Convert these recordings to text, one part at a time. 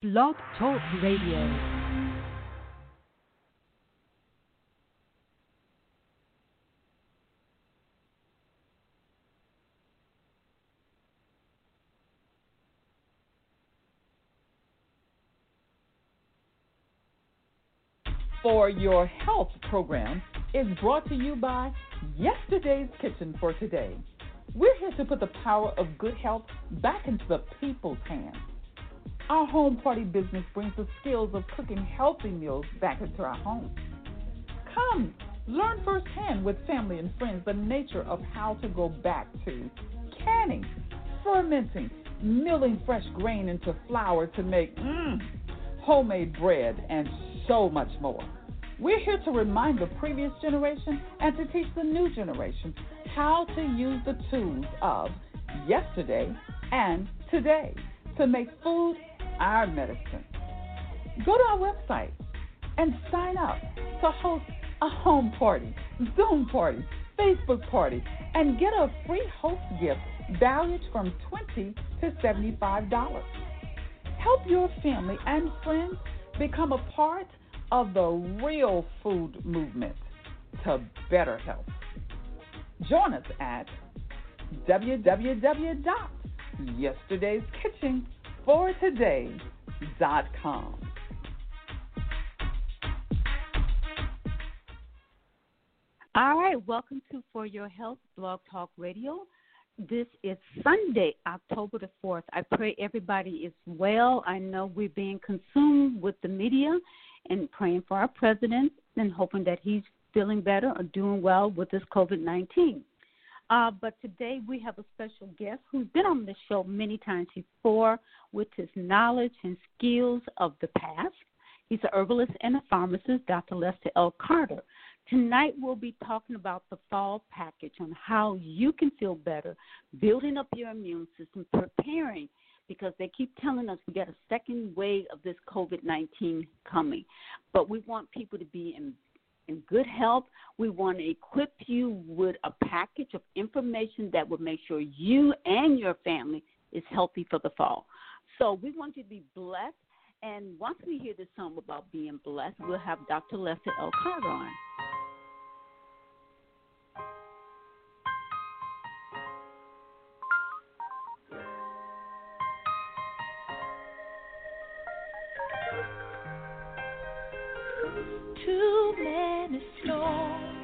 Blog Talk Radio. for your health program is brought to you by Yesterday's Kitchen for Today. We're here to put the power of good health back into the people's hands. Our home party business brings the skills of cooking healthy meals back into our homes. Come, learn firsthand with family and friends the nature of how to go back to canning, fermenting, milling fresh grain into flour to make mm, homemade bread, and so much more. We're here to remind the previous generation and to teach the new generation how to use the tools of yesterday and today to make food our medicine. Go to our website and sign up to host a home party, Zoom party, Facebook party, and get a free host gift valued from 20 to $75. Help your family and friends become a part of the real food movement to better health. Join us at www.yesterdayskitchenfortoday.com. All right, welcome to For Your Health Blog Talk Radio. This is Sunday, October the 4th. I pray everybody is well. I know we're being consumed with the media and praying for our president and hoping that he's feeling better or doing well with this COVID 19. Uh, but today we have a special guest who's been on the show many times before with his knowledge and skills of the past. He's a herbalist and a pharmacist, Dr. Lester L. Carter. Tonight we'll be talking about the fall package on how you can feel better, building up your immune system, preparing because they keep telling us we got a second wave of this COVID 19 coming. But we want people to be in good health. We want to equip you with a package of information that will make sure you and your family is healthy for the fall. So we want you to be blessed. And once we hear this song about being blessed, we'll have Dr. Lester L. Carter on. Too many storms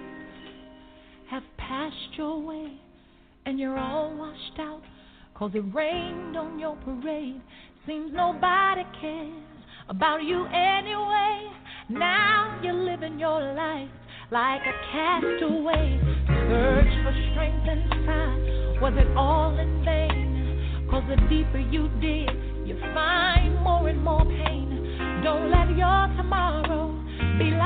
have passed your way, and you're all washed out. Cause it rained on your parade. Seems nobody cares about you anyway. Now you're living your life like a castaway. Search for strength inside. Was it all in vain? Cause the deeper you dig, you find more and more pain. Don't let your tomorrow be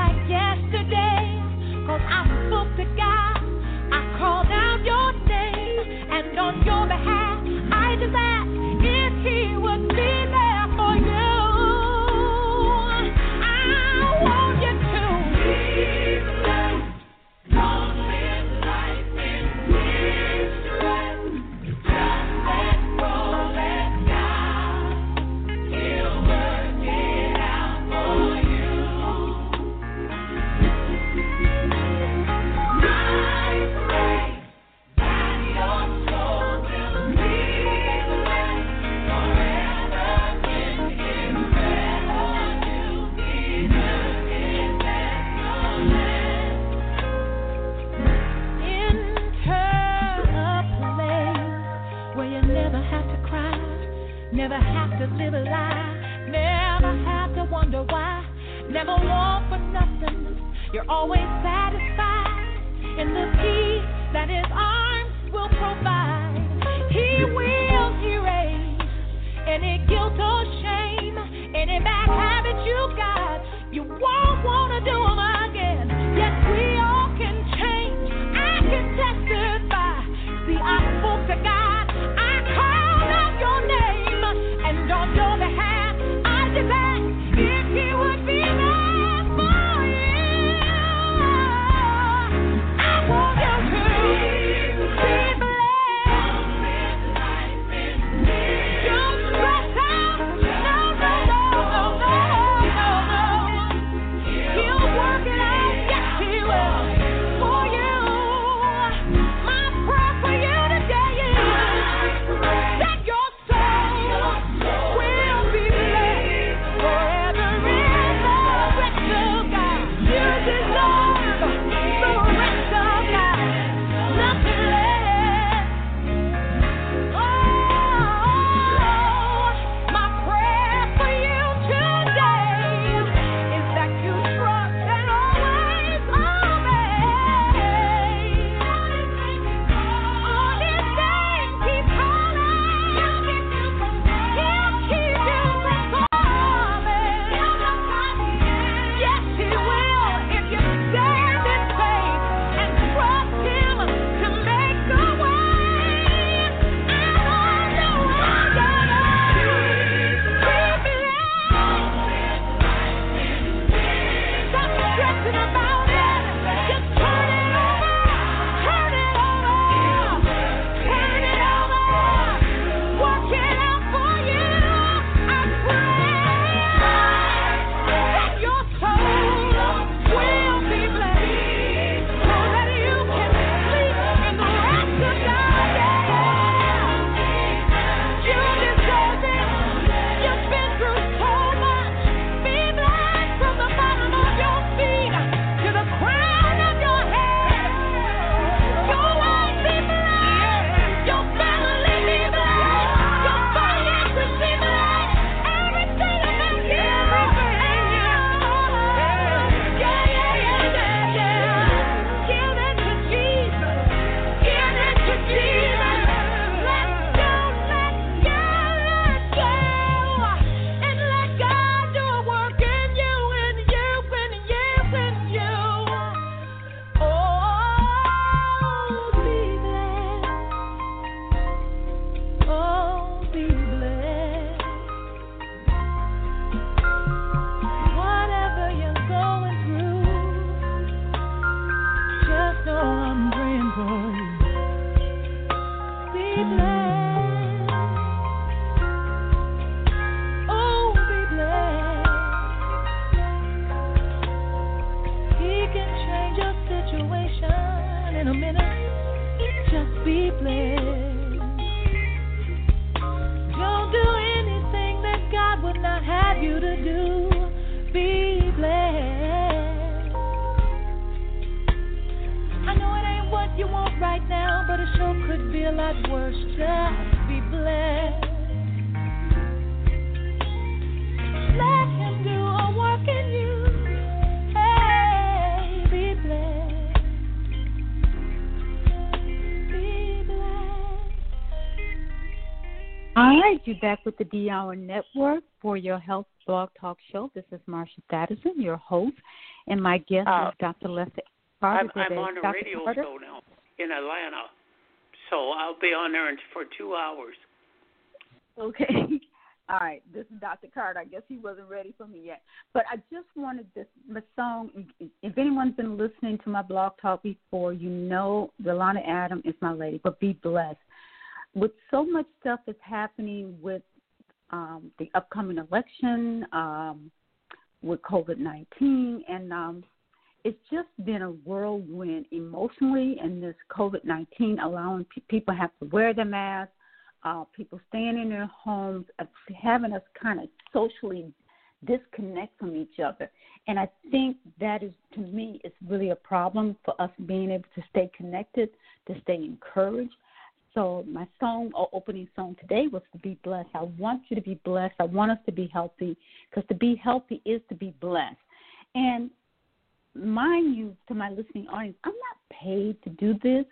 could be a lot worse. Just be blessed. Let Him do a work in you. Hey, be blessed. Be blessed. All right, you back with the D Hour Network for your Health Blog Talk Show. This is Marsha Thadison, your host, and my guest Uh, is Dr. Lester Carter I'm, I'm on a Dr. radio Carter? show now in Atlanta, so I'll be on there for two hours. Okay. All right. This is Dr. Carter. I guess he wasn't ready for me yet. But I just wanted this my song. If anyone's been listening to my blog talk before, you know Yolanda Adam is my lady. But be blessed. With so much stuff that's happening with um, the upcoming election, um, with COVID nineteen, and um, it's just been a whirlwind emotionally. And this COVID nineteen allowing pe- people have to wear their masks uh, people staying in their homes, uh, having us kind of socially disconnect from each other. And I think that is, to me, is really a problem for us being able to stay connected, to stay encouraged. So my song, or opening song today, was to be blessed. I want you to be blessed. I want us to be healthy, because to be healthy is to be blessed. And mind you, to my listening audience, I'm not paid to do this.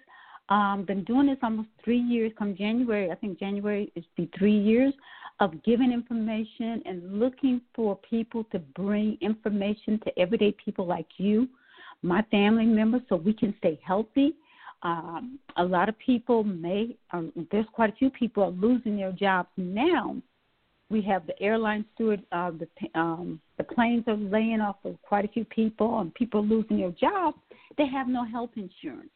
Um, been doing this almost three years. Come January, I think January is the three years of giving information and looking for people to bring information to everyday people like you, my family members, so we can stay healthy. Um, a lot of people may, um, there's quite a few people are losing their jobs now. We have the airline steward, uh, the um, the planes are laying off of quite a few people, and people losing their jobs. They have no health insurance.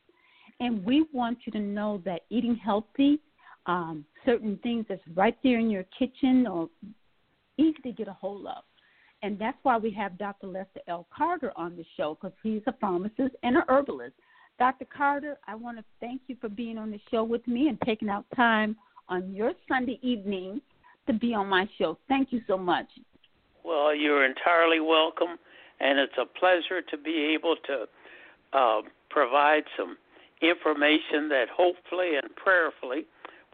And we want you to know that eating healthy, um, certain things that's right there in your kitchen or easy to get a hold of. And that's why we have Dr. Lester L. Carter on the show because he's a pharmacist and a herbalist. Dr. Carter, I want to thank you for being on the show with me and taking out time on your Sunday evening to be on my show. Thank you so much. Well, you're entirely welcome, and it's a pleasure to be able to uh, provide some information that hopefully and prayerfully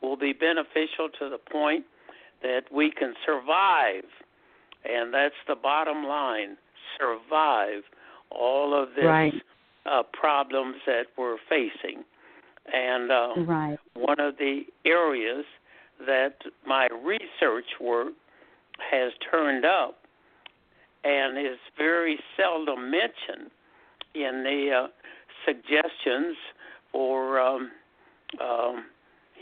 will be beneficial to the point that we can survive. And that's the bottom line survive all of this Right. uh, problems that we're facing. And uh, Right. one of the areas that my research work has turned up and is very seldom mentioned in the uh, suggestions for um, um,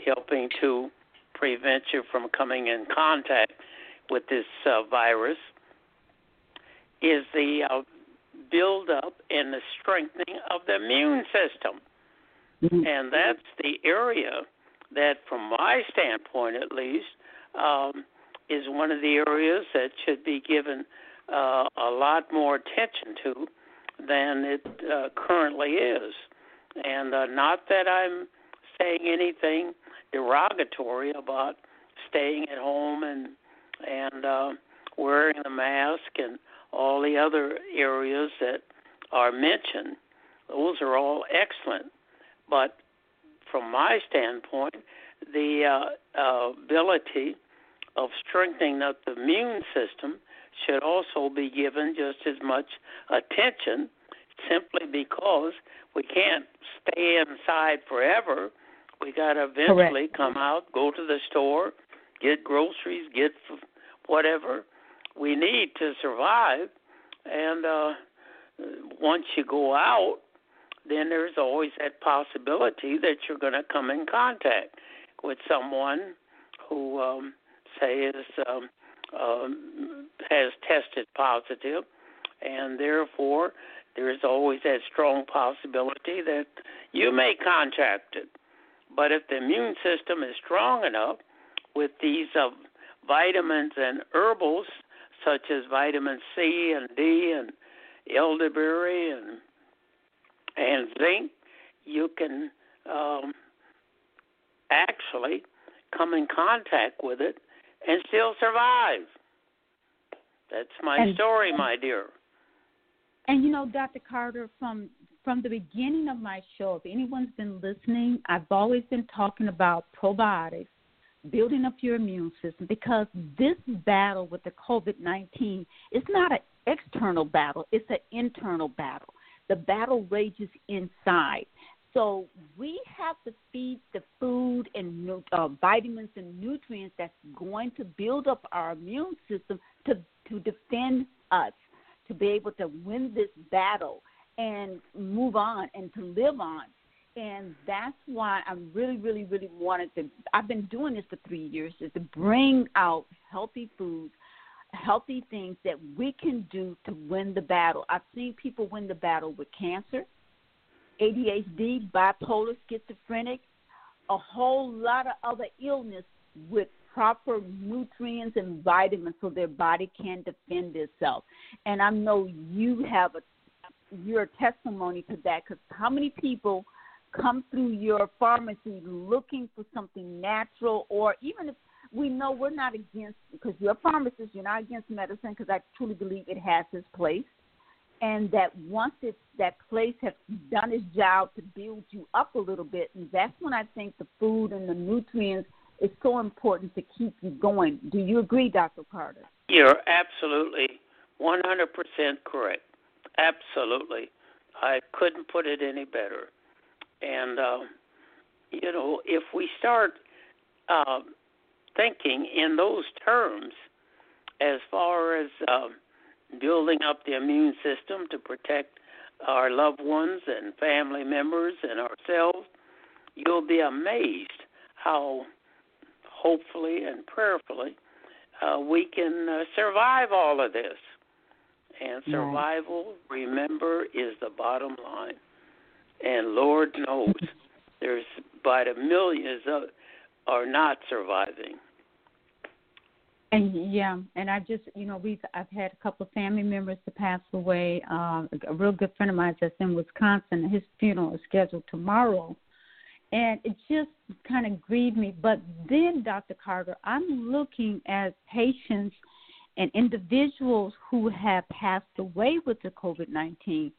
helping to prevent you from coming in contact with this uh, virus is the uh, build up and the strengthening of the immune system. Mhm. And that's the area that, from my standpoint at least, um, is one of the areas that should be given uh, a lot more attention to than it uh, currently is. And uh, not that I'm saying anything derogatory about staying at home and and uh, wearing the mask and all the other areas that are mentioned. Those are all excellent, but from my standpoint, the uh, ability of strengthening up the immune system should also be given just as much attention simply because we can't stay inside forever. We got to eventually come out, go to the store, get groceries, get whatever we need to survive. And uh, once you go out, then there's always that possibility that you're going to come in contact with someone who, um, say, is um, um, has tested positive, and therefore there's always that strong possibility that you may contract it. But if the immune system is strong enough with these uh, vitamins and herbals such as vitamin C and D and elderberry and and zinc, you can um, actually come in contact with it and still survive. That's my And- story, my dear. And you know, Dr. Carter, from from the beginning of my show, if anyone's been listening, I've always been talking about probiotics, building up your immune system, because this battle with the COVID 19 is not an external battle, it's an internal battle. The battle rages inside. So we have to feed the food and uh, vitamins and nutrients that's going to build up our immune system to to defend us, to be able to win this battle and move on and to live on. And that's why I really, really, really wanted to. I've been doing this for three years, is to bring out healthy foods, healthy things that we can do to win the battle. I've seen people win the battle with cancer, ADHD, bipolar, schizophrenic, a whole lot of other illness with proper nutrients and vitamins so their body can defend itself. And I know you have a you're testimony to that because how many people come through your pharmacy looking for something natural or even if we know we're not against because you're a pharmacist you're not against medicine because i truly believe it has its place and that once it's that place has done its job to build you up a little bit and that's when i think the food and the nutrients is so important to keep you going do you agree dr carter you're absolutely 100% correct Absolutely. I couldn't put it any better. And, uh, you know, if we start uh, thinking in those terms as far as uh, building up the immune system to protect our loved ones and family members and ourselves, you'll be amazed how hopefully and prayerfully uh, we can uh, survive all of this. And survival, right. remember, is the bottom line. And Lord knows there's by the millions of are not surviving. And yeah, and I just you know we've I've had a couple of family members to pass away. Uh, a real good friend of mine that's in Wisconsin. His funeral is scheduled tomorrow, and it just kind of grieved me. But then, Dr. Carter, I'm looking at patients and individuals who have passed away with the COVID 19.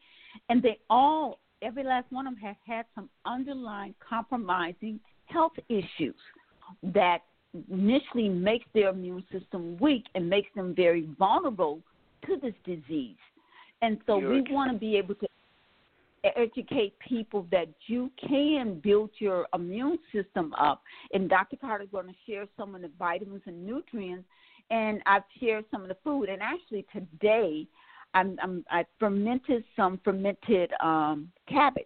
And they all, every last one of them, have had some underlying compromising health issues that initially makes their immune system weak and makes them very vulnerable to this disease. And so we want to be able to educate people that you can build your immune system up. And Dr. Carter is going to share some of the vitamins and nutrients and I've shared some of the food. And actually today, I'm, I'm I fermented some fermented um, cabbage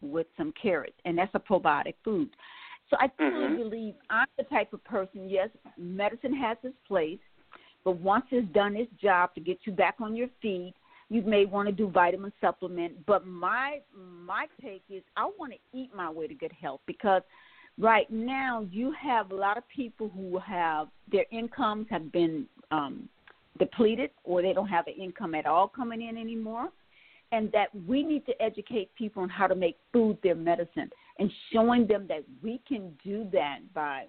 with some carrots, and that's a probiotic food. So I truly mm-hmm. believe I'm the type of person. Yes, medicine has its place, but once it's done its job to get you back on your feet, you may want to do vitamin supplement. But my my take is I want to eat my way to good health because right now you have a lot of people who have their incomes have been um, depleted or they don't have an income at all coming in anymore and that we need to educate people on how to make food their medicine and showing them that we can do that by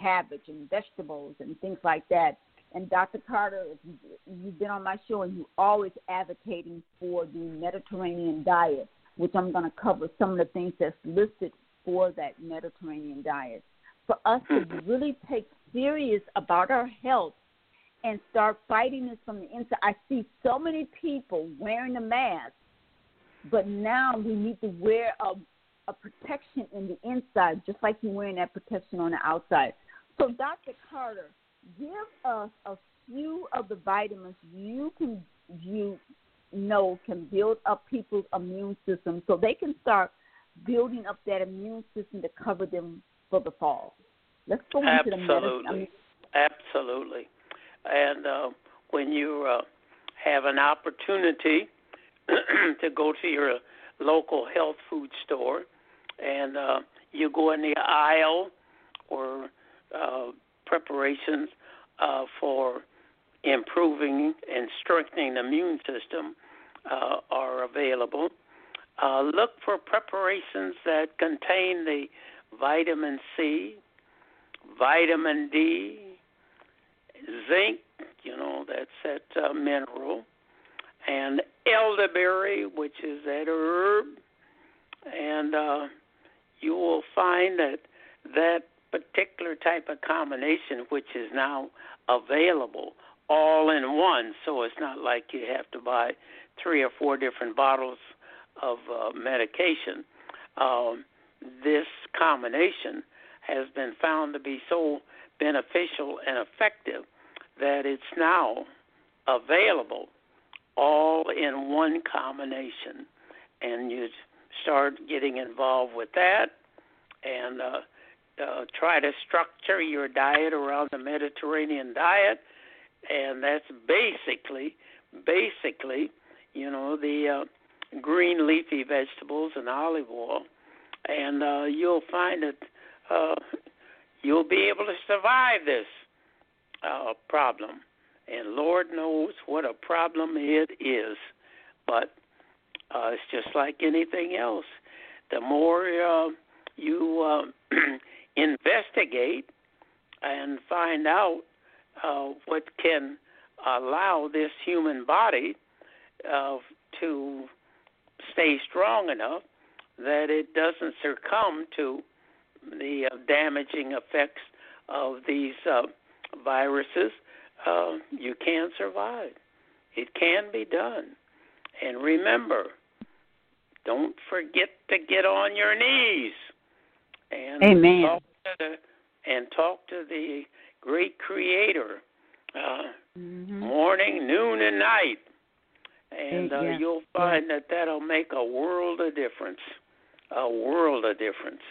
cabbage and vegetables and things like that and Dr. Carter, you've been on my show and you're always advocating for the Mediterranean diet, which I'm going to cover some of the things that's listed for that Mediterranean diet. For us to mm-hmm. really take serious about our health and start fighting this from the inside. I see so many people wearing a mask, but now we need to wear a, a protection in the inside, just like you're wearing that protection on the outside. So, Dr. Carter, give us a few of the vitamins you can you know can build up people's immune system so they can start building up that immune system to cover them for the fall. Let's go into the medicine. Absolutely. And uh, when you uh, have an opportunity to go to your local health food store and uh, you go in the aisle or uh, preparations uh, for improving and strengthening the immune system uh, are available. Uh, look for preparations that contain the vitamin C, vitamin D, zinc, you know, that's that uh, mineral, and elderberry, which is that herb, and uh, you will find that that particular type of combination, which is now available all in one, so it's not like you have to buy three or four different bottles of uh, medication. Um, this combination has been found to be so beneficial and effective that it's now available all in one combination. And you start getting involved with that and uh, uh, try to structure your diet around the Mediterranean diet. And that's basically, basically, you know, the uh, green leafy vegetables and olive oil. And uh, you'll find that uh, you'll be able to survive this uh, problem. And Lord knows what a problem it is. But uh, it's just like anything else. The more uh, you uh, investigate and find out uh, what can allow this human body uh, to stay strong enough that it doesn't succumb to the uh, damaging effects of these uh, viruses, uh, you can survive. It can be done. And remember, don't forget to get on your knees and Amen. talk to the, and talk to the great Creator, uh, mm-hmm. morning, noon, and night, and uh, Yeah. you'll find that that'll make a world of difference. A world of difference.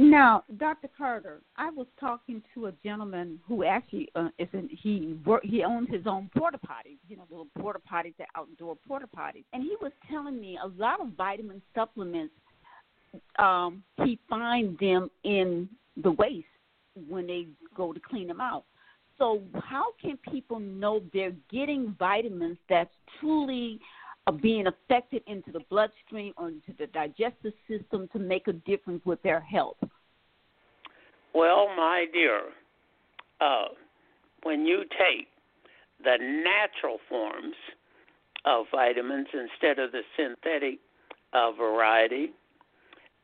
Now, Dr. Carter, I was talking to a gentleman who actually uh, is in, he work he owns his own porta potties, you know, little porta potties, the outdoor porta potties, and he was telling me a lot of vitamin supplements. Um, he finds them in the waste when they go to clean them out. So, how can people know they're getting vitamins that's truly being affected into the bloodstream or into the digestive system to make a difference with their health? Well, my dear, uh, when you take the natural forms of vitamins instead of the synthetic uh, variety,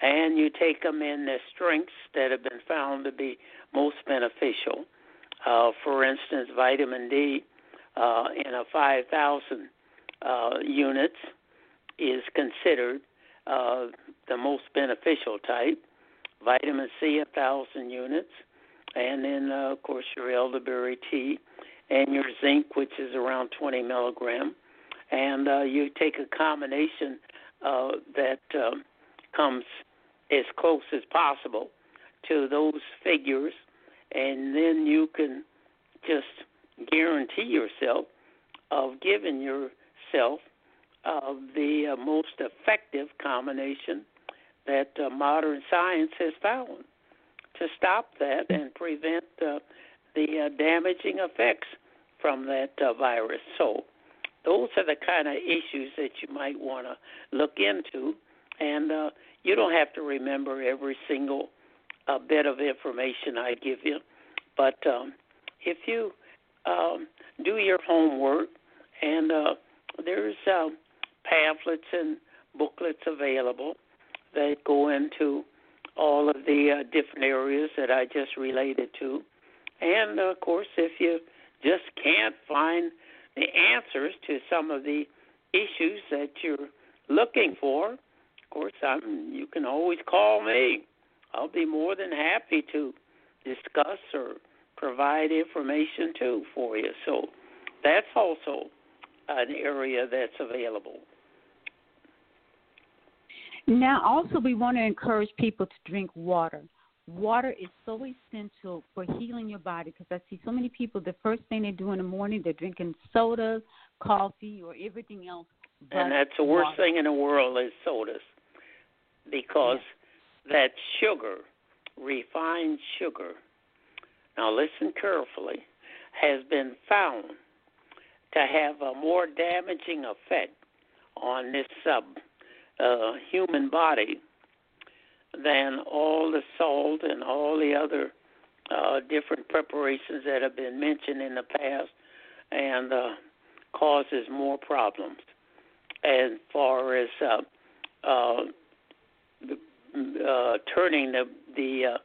and you take them in the strengths that have been found to be most beneficial. Uh, for instance, vitamin D uh, in a 5,000 uh, units is considered uh, the most beneficial type. Vitamin C, a thousand units, and then uh, of course your elderberry tea, and your zinc, which is around 20 milligram, and uh, you take a combination uh, that uh, comes as close as possible to those figures, and then you can just guarantee yourself of giving yourself uh, the uh, most effective combination that uh, modern science has found to stop that and prevent uh, the uh, damaging effects from that uh, virus. So, those are the kind of issues that you might want to look into, and uh, you don't have to remember every single uh, bit of information I give you, but um, if you um, do your homework, and uh, there's uh, pamphlets and booklets available that go into all of the uh, different areas that I just related to. And of course, if you just can't find the answers to some of the issues that you're looking for, of course, I'm, you can always call me. I'll be more than happy to discuss or provide information too for you. So that's also an area that's available. Now, also, we want to encourage people to drink water. Water is so essential for healing your body because I see so many people, the first thing they do in the morning, they're drinking sodas, coffee, or everything else. and that's the worst water. thing in the world is sodas because that sugar, refined sugar, now listen carefully, has been found to have a more damaging effect on this sub uh, human body than all the salt and all the other uh, different preparations that have been mentioned in the past. And uh, causes more problems as far as uh, uh, uh, turning the the uh,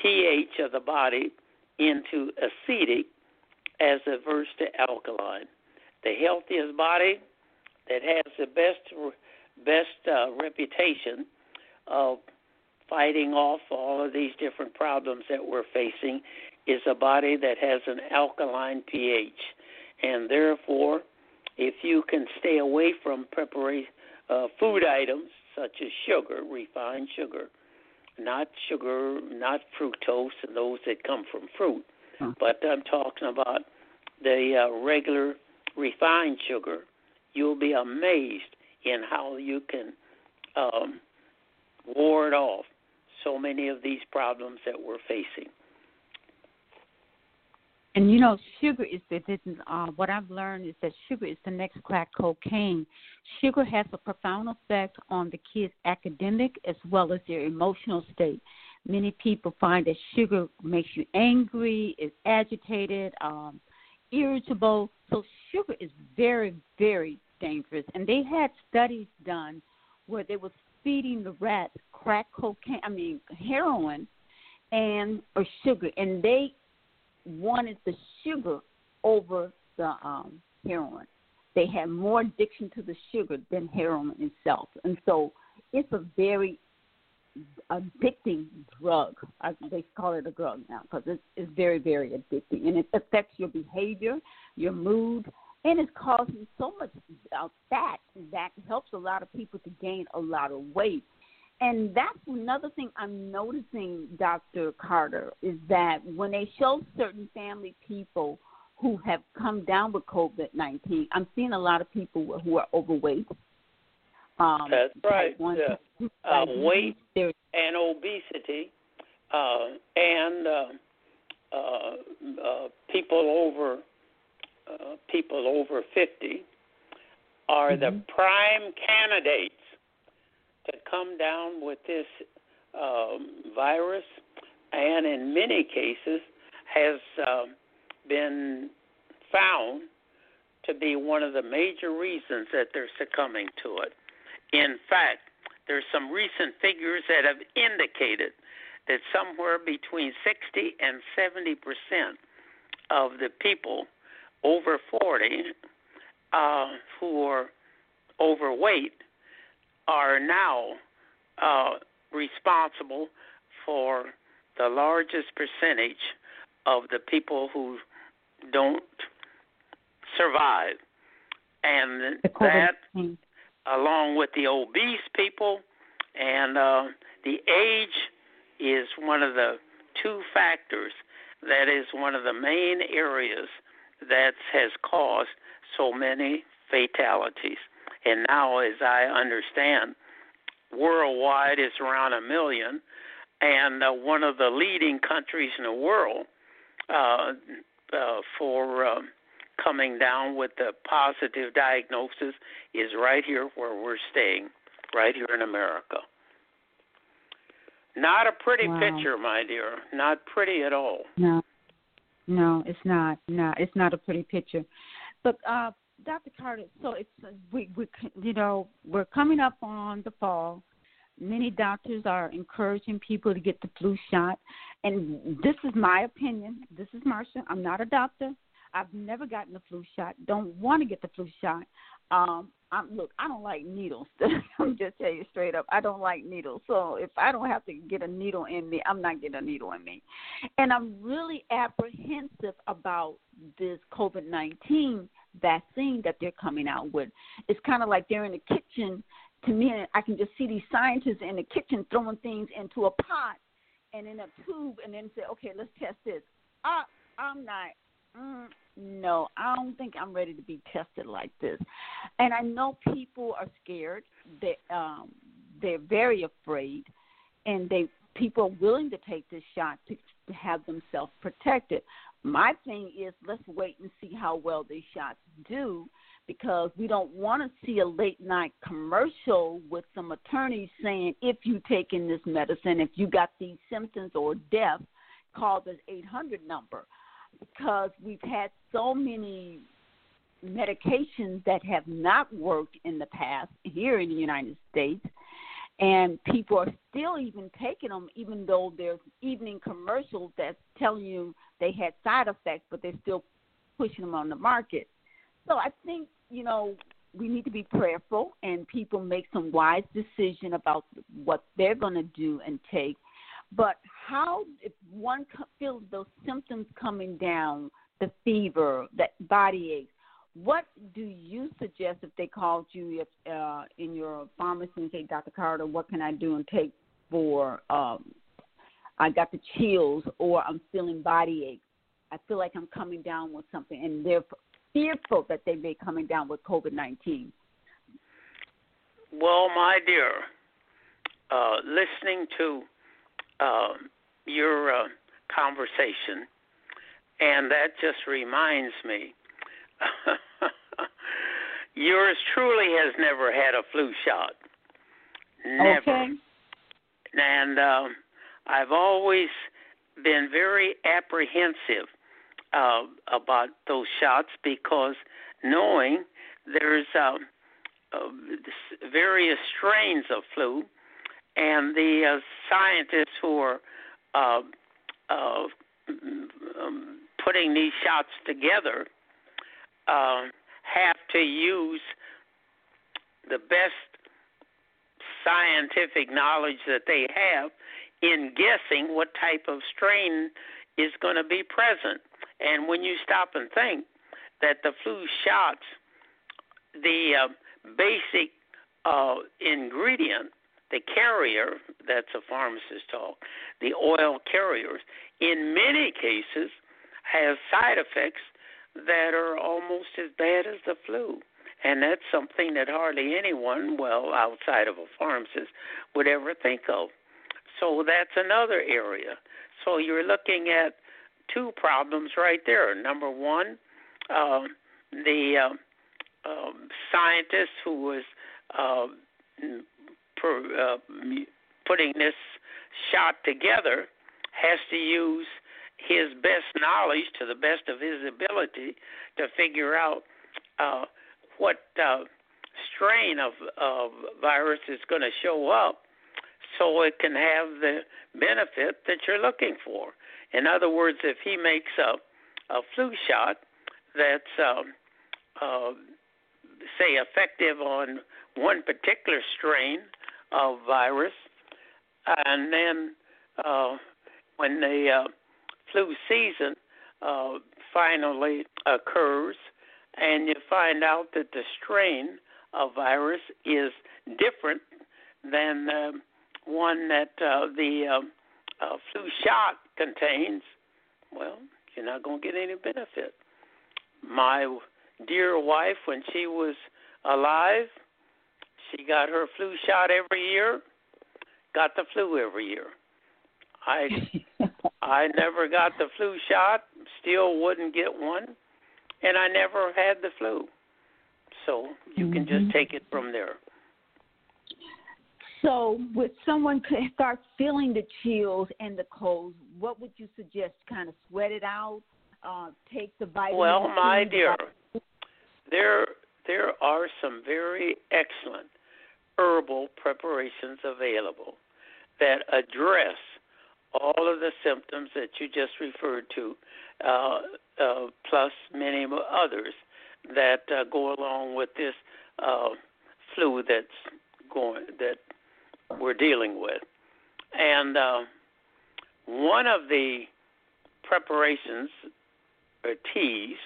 pH of the body into acidic as averse to alkaline. The healthiest body that has the best best uh, reputation of fighting off all of these different problems that we're facing is a body that has an alkaline pH, and therefore, if you can stay away from preparation uh, food items such as sugar, refined sugar, not sugar, not fructose, and those that come from fruit, huh. but I'm talking about the uh, regular refined sugar. You'll be amazed in how you can um, ward off so many of these problems that we're facing. And you know, sugar is the uh, what I've learned is that sugar is the next crack cocaine. Sugar has a profound effect on the kids' academic as well as their emotional state. Many people find that sugar makes you angry, is agitated, um, irritable. So sugar is very, very dangerous. And they had studies done where they were feeding the rats crack cocaine, I mean heroin, and or sugar, and they wanted the sugar over the um, heroin. They had more addiction to the sugar than heroin itself, and so it's a very addicting drug. I, they call it a drug now because it's, it's very, very addicting, and it affects your behavior, your mood, and it's causing so much uh, fat that helps a lot of people to gain a lot of weight. And that's another thing I'm noticing, Dr. Carter, is that when they show certain family people who have come down with COVID 19, I'm seeing a lot of people who are overweight. Um, that's right. Yeah. Uh, weight and obesity, uh, and uh, uh, uh people over uh, people over 50 are mm-hmm. the prime candidates to come down with this um, virus, and in many cases has uh, been found to be one of the major reasons that they're succumbing to it. In fact, there's some recent figures that have indicated that somewhere between 60 and 70 percent of the people over 40 uh, who are overweight are now uh, responsible for the largest percentage of the people who don't survive. And that, along with the obese people, and uh, the age is one of the two factors that is one of the main areas that has caused so many fatalities. And now, as I understand, worldwide is around a million, and uh, one of the leading countries in the world uh, uh, for uh, coming down with the positive diagnosis is right here where we're staying, right here in America. Not a pretty wow. picture, my dear. Not pretty at all. No. No, it's not. No, it's not a pretty picture. But uh, Dr. Carter, so it's we we you know we're coming up on the fall. Many doctors are encouraging people to get the flu shot, and this is my opinion. This is Marsha. I'm not a doctor. I've never gotten the flu shot. Don't want to get the flu shot. Um, I'm, look, I don't like needles. I'm just tell you straight up. I don't like needles. So if I don't have to get a needle in me, I'm not getting a needle in me. And I'm really apprehensive about this COVID 19 vaccine that they're coming out with. It's kind of like they're in the kitchen. To me, I can just see these scientists in the kitchen throwing things into a pot and in a tube, and then say, "Okay, let's test this." I, I'm not. Mm, no, I don't think I'm ready to be tested like this. And I know people are scared. They um they're very afraid and they people are willing to take this shot to, have themselves protected. My thing is let's wait and see how well these shots do because we don't want to see a late night commercial with some attorneys saying if you taking this medicine, if you got these symptoms or death, call this 800 number because we've had so many medications that have not worked in the past here in the United States, and people are still even taking them, even though there's evening commercials that's telling you they had side effects, but they're still pushing them on the market. So I think you know we need to be prayerful and people make some wise decision about what they're going to do and take. But how, if one feels those symptoms coming down, the fever, that body aches, what do you suggest if they called you if, uh, in your pharmacy and say, Dr. Carter, what can I do and take for um, I got the chills or I'm feeling body aches? I feel like I'm coming down with something, and they're fearful that they may be coming down with COVID 19? Well, my dear, uh, listening to uh, your uh, conversation, and that just reminds me. yours truly has never had a flu shot. Never. Okay. And um, I've always been very apprehensive uh, about those shots because knowing there's uh, uh, various strains of flu, and the uh, scientists who are uh, uh, um, putting these shots together uh, have to use the best scientific knowledge that they have in guessing what type of strain is going to be present. And when you stop and think that the flu shots, the uh, basic uh, ingredient, the carrier, that's a pharmacist talk, the oil carriers, in many cases has side effects that are almost as bad as the flu. And that's something that hardly anyone, well, outside of a pharmacist, would ever think of. So that's another area. So you're looking at two problems right there. Number one, uh, the uh, uh, scientist who was uh, per, uh, putting this shot together has to use his best knowledge to the best of his ability to figure out uh, what uh, strain of, of virus is going to show up so it can have the benefit that you're looking for. In other words, if he makes a, a flu shot that's, um, uh, say, effective on one particular strain of virus, and then uh, when the uh, flu season uh, finally occurs, and you find out that the strain of virus is different than uh, one that uh, the uh, uh, flu shot contains, well, you're not going to get any benefit. My dear wife, when she was alive, she got her flu shot every year, got the flu every year. I I never got the flu shot, still wouldn't get one, and I never had the flu. So you mm-hmm. can just mm-hmm. take it from there. So, with someone start feeling the chills and the colds, what would you suggest? Kind of sweat it out, uh, take the vitamin. Well, my dear, there there are some very excellent herbal preparations available that address all of the symptoms that you just referred to, uh, uh, plus many others that uh, go along with this uh, flu that's going that we're dealing with. And uh, one of the preparations or teas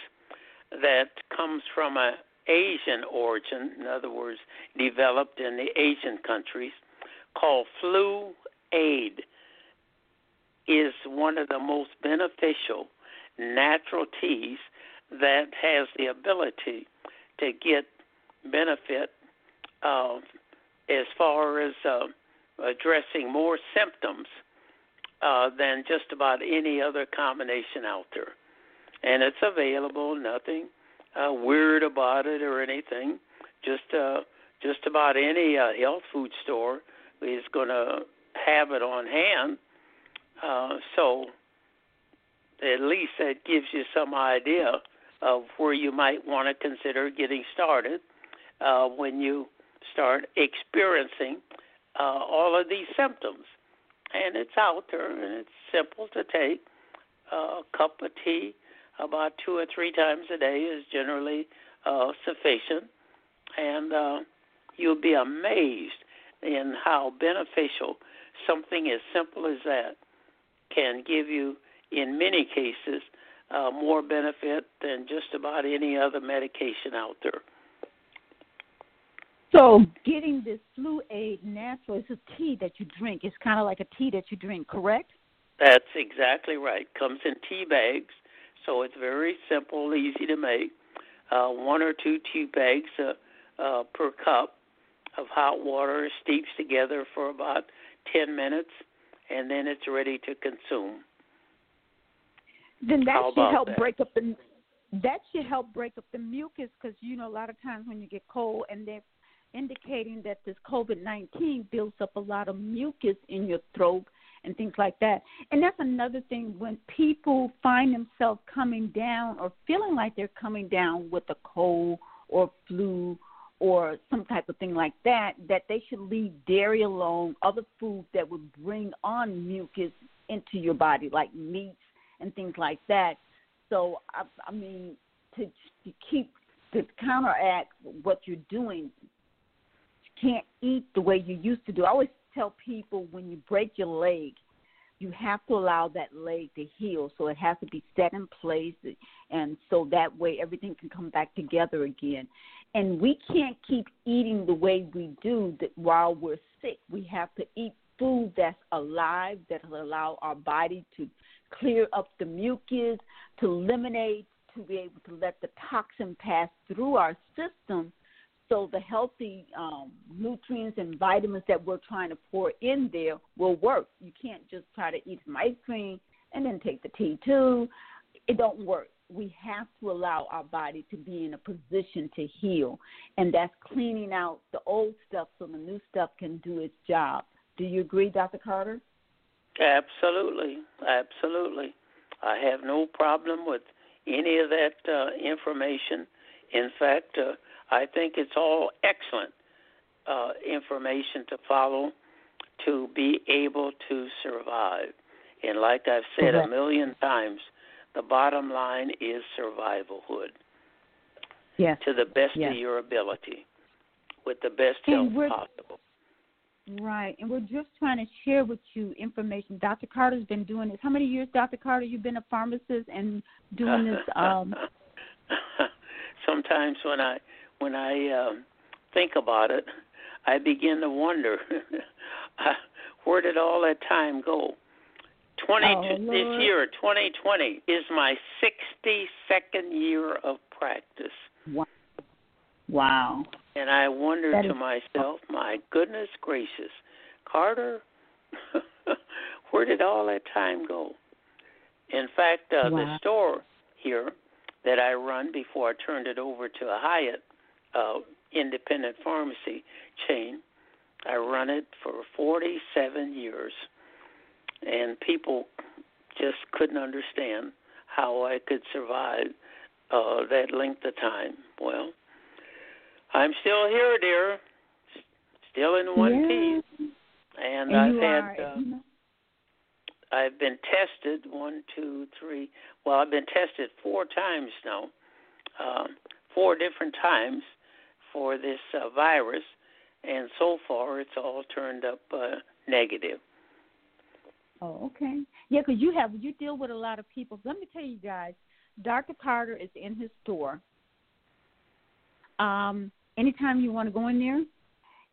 that comes from a Asian origin, in other words, developed in the Asian countries, called Flu Aid, is one of the most beneficial natural teas that has the ability to get benefit uh, as far as uh, addressing more symptoms uh, than just about any other combination out there. And it's available, nothing uh, weird about it or anything. Just uh, just about any uh, health food store is going to have it on hand. Uh, so at least that gives you some idea of where you might want to consider getting started uh, when you start experiencing uh, all of these symptoms. And it's out there and it's simple to take. A cup of tea about two or three times a day is generally uh, sufficient. And uh, you'll be amazed in how beneficial something as simple as that can give you, in many cases, uh, more benefit than just about any other medication out there. So, getting this Flu Aid natural is a tea that you drink. It's kind of like a tea that you drink, correct? That's exactly right. Comes in tea bags, so it's very simple, easy to make. Uh, one or two tea bags uh, uh, per cup of hot water steeps together for about 10 minutes, and then it's ready to consume. Then that How should help that? break up the that should help break up the mucus because you know a lot of times when you get cold and they're indicating that this COVID nineteen builds up a lot of mucus in your throat and things like that. And that's another thing when people find themselves coming down or feeling like they're coming down with a cold or flu or some type of thing like that, that they should leave dairy alone, other foods that would bring on mucus into your body, like meats and things like that. So, I, I mean, to, to keep to counteract what you're doing, you can't eat the way you used to do. I always tell people when you break your leg, you have to allow that leg to heal. So it has to be set in place, and so that way everything can come back together again. And we can't keep eating the way we do that while we're sick. We have to eat food that's alive, that will allow our body to clear up the mucus, to eliminate, to be able to let the toxin pass through our system so the healthy um, nutrients and vitamins that we're trying to pour in there will work. You can't just try to eat some ice cream and then take the tea too. It don't work. We have to allow our body to be in a position to heal, and that's cleaning out the old stuff so the new stuff can do its job. Do you agree, Dr. Carter? Absolutely, absolutely. I have no problem with any of that uh, information. In fact, uh, I think it's all excellent uh, information to follow to be able to survive. And like I've said a million times, the bottom line is survivalhood. Yes. To the best yes. of your ability, with the best and help possible. Right, and we're just trying to share with you information. Dr. Carter's been doing this. How many years, Dr. Carter, you've been a pharmacist and doing this? Um... Sometimes when I when I um, think about it, I begin to wonder where did all that time go? Twenty oh, this year, 2020, is my 62nd year of practice. Wow. Wow. And I wonder that to is... myself, my goodness gracious, Carter, where did all that time go? In fact, uh, wow. the store here that I run before I turned it over to a Hyatt uh, independent pharmacy chain, I run it for 47 years, and people just couldn't understand how I could survive uh, that length of time. Well, I'm still here, dear. Still in one yeah. piece. And, and I've had are, uh. I've been tested one, two, three. Well, I've been tested four times now, um, four different times for this uh, virus, and so far it's all turned up uh, negative. Oh, okay. Yeah, because you have you deal with a lot of people. Let me tell you guys, Dr. Carter is in his store. Um, anytime you want to go in there,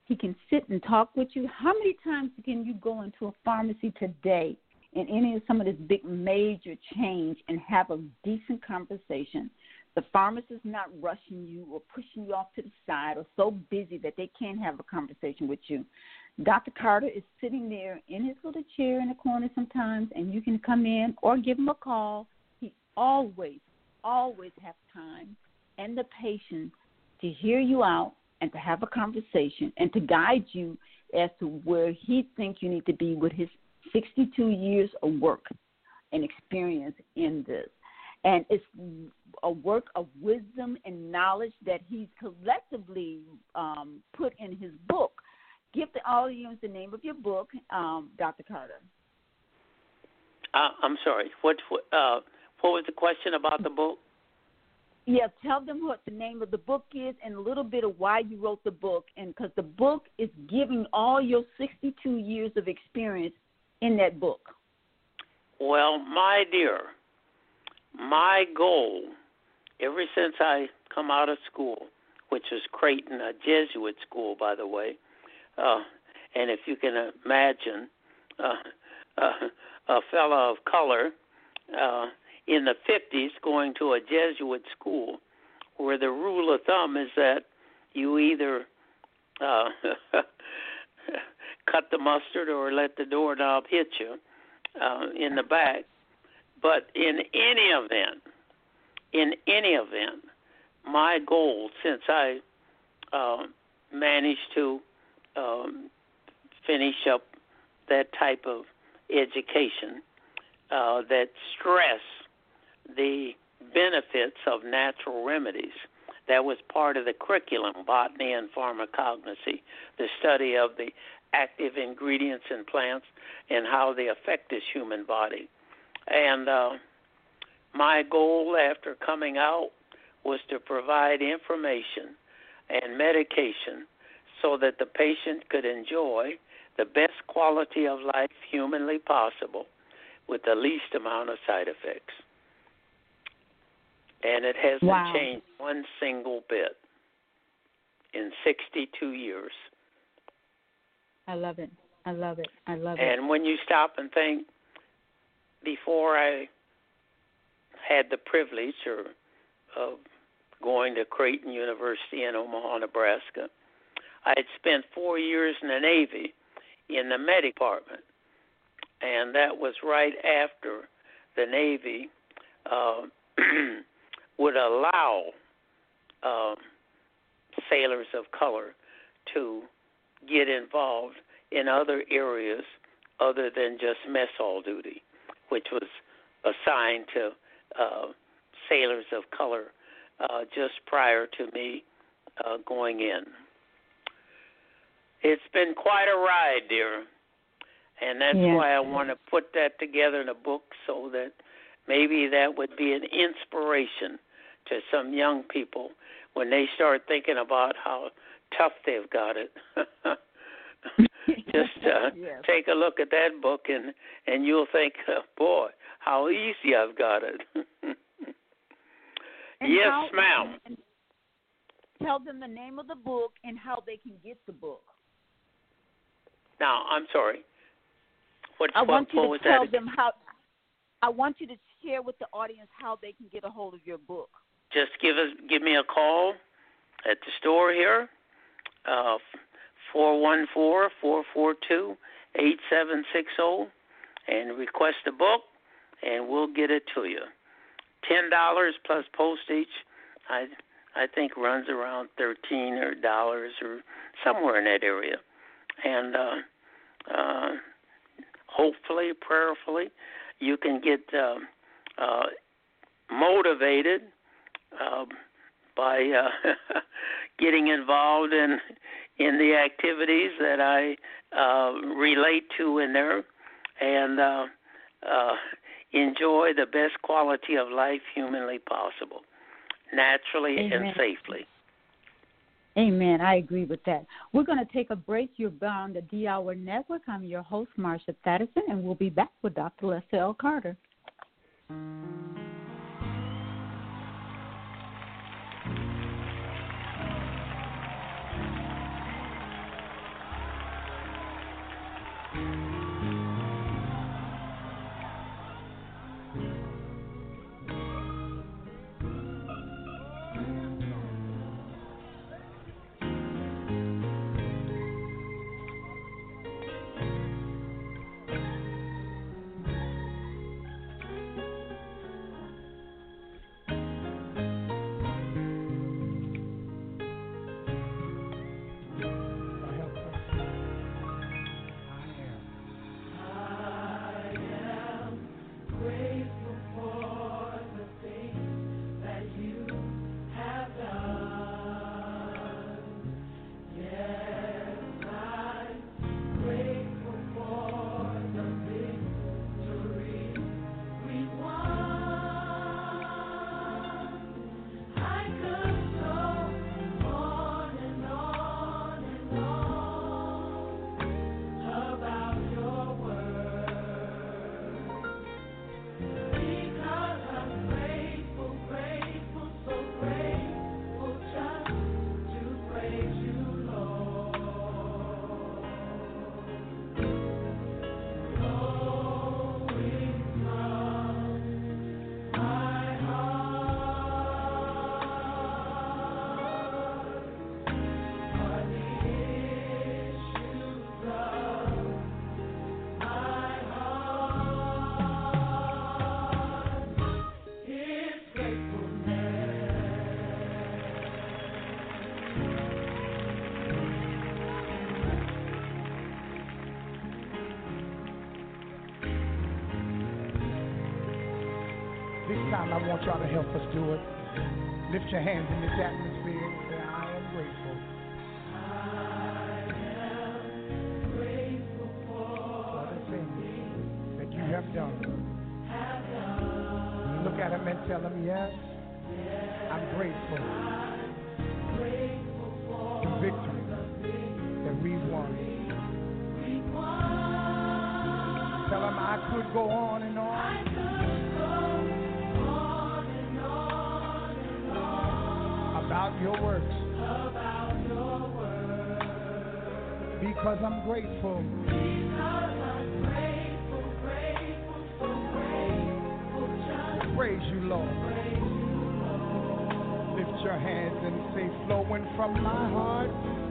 he can sit and talk with you. How many times can you go into a pharmacy today in any of some of this big major change and have a decent conversation? The pharmacist is not rushing you or pushing you off to the side or so busy that they can't have a conversation with you. Dr. Carter is sitting there in his little chair in the corner sometimes, and you can come in or give him a call. He always, always has time and the patience to hear you out and to have a conversation and to guide you as to where he thinks you need to be with his 62 years of work and experience in this. And it's a work of wisdom and knowledge that he's collectively um, put in his book. Give the audience the name of your book, um, Dr. Carter. Uh, I'm sorry. What uh, what was the question about the book? Yeah, tell them what the name of the book is and a little bit of why you wrote the book, and because the book is giving all your 62 years of experience in that book. Well, my dear, my goal, ever since I come out of school, which was Creighton, a Jesuit school, by the way, uh, and if you can imagine, uh, uh, a fellow of color uh, in the 50s going to a Jesuit school, where the rule of thumb is that you either uh, cut the mustard or let the doorknob hit you uh, in the back. But in any event, in any event, my goal since I uh, managed to um, finish up that type of education uh, that stress the benefits of natural remedies. That was part of the curriculum, botany and pharmacognosy, the study of the active ingredients in plants and how they affect this human body. And uh, my goal after coming out was to provide information and medication so that the patient could enjoy the best quality of life humanly possible with the least amount of side effects. And it hasn't wow. changed one single bit in 62 years. I love it. I love it. I love it. And when you stop and think, before I had the privilege or of going to Creighton University in Omaha, Nebraska, I had spent four years in the Navy in the med department, and that was right after the Navy uh, would allow uh, sailors of color to get involved in other areas other than just mess hall duty, which was assigned to uh, sailors of color uh, just prior to me uh, going in. It's been quite a ride, dear. And that's yes. why I want to put that together in a book so that maybe that would be an inspiration to some young people when they start thinking about how tough they've got it. Just uh, yes. take a look at that book and and you'll think, oh, boy, how easy I've got it. yes, how, ma'am. And tell them the name of the book and how they can get the book. Now, I'm sorry. What, I what, want you what to tell that? them how. I want you to share with the audience how they can get a hold of your book. Just give us give me a call at the store here, uh, four one four four four two eight seven six zero, and request a book, and we'll get it to you. Ten dollars plus postage. I I think runs around thirteen or dollars or somewhere in that area, and uh, uh, hopefully, prayerfully, you can get uh, uh, motivated uh, by uh, getting involved in in the activities that I uh, relate to in there, and uh, uh, enjoy the best quality of life humanly possible, naturally Amen. and safely. Amen. I agree with that. We're going to take a break. You're bound to D Hour Network. I'm your host, Marsha Patterson, and we'll be back with Dr. Lester L. Carter. I want y'all to help us do it. Lift your hands in this atmosphere and say, I am grateful. I am grateful for the things that you have done. Look at him and tell him, yes, I'm grateful. Because I'm grateful. Praise you, Lord. Lift your hands and say, flowing from my heart.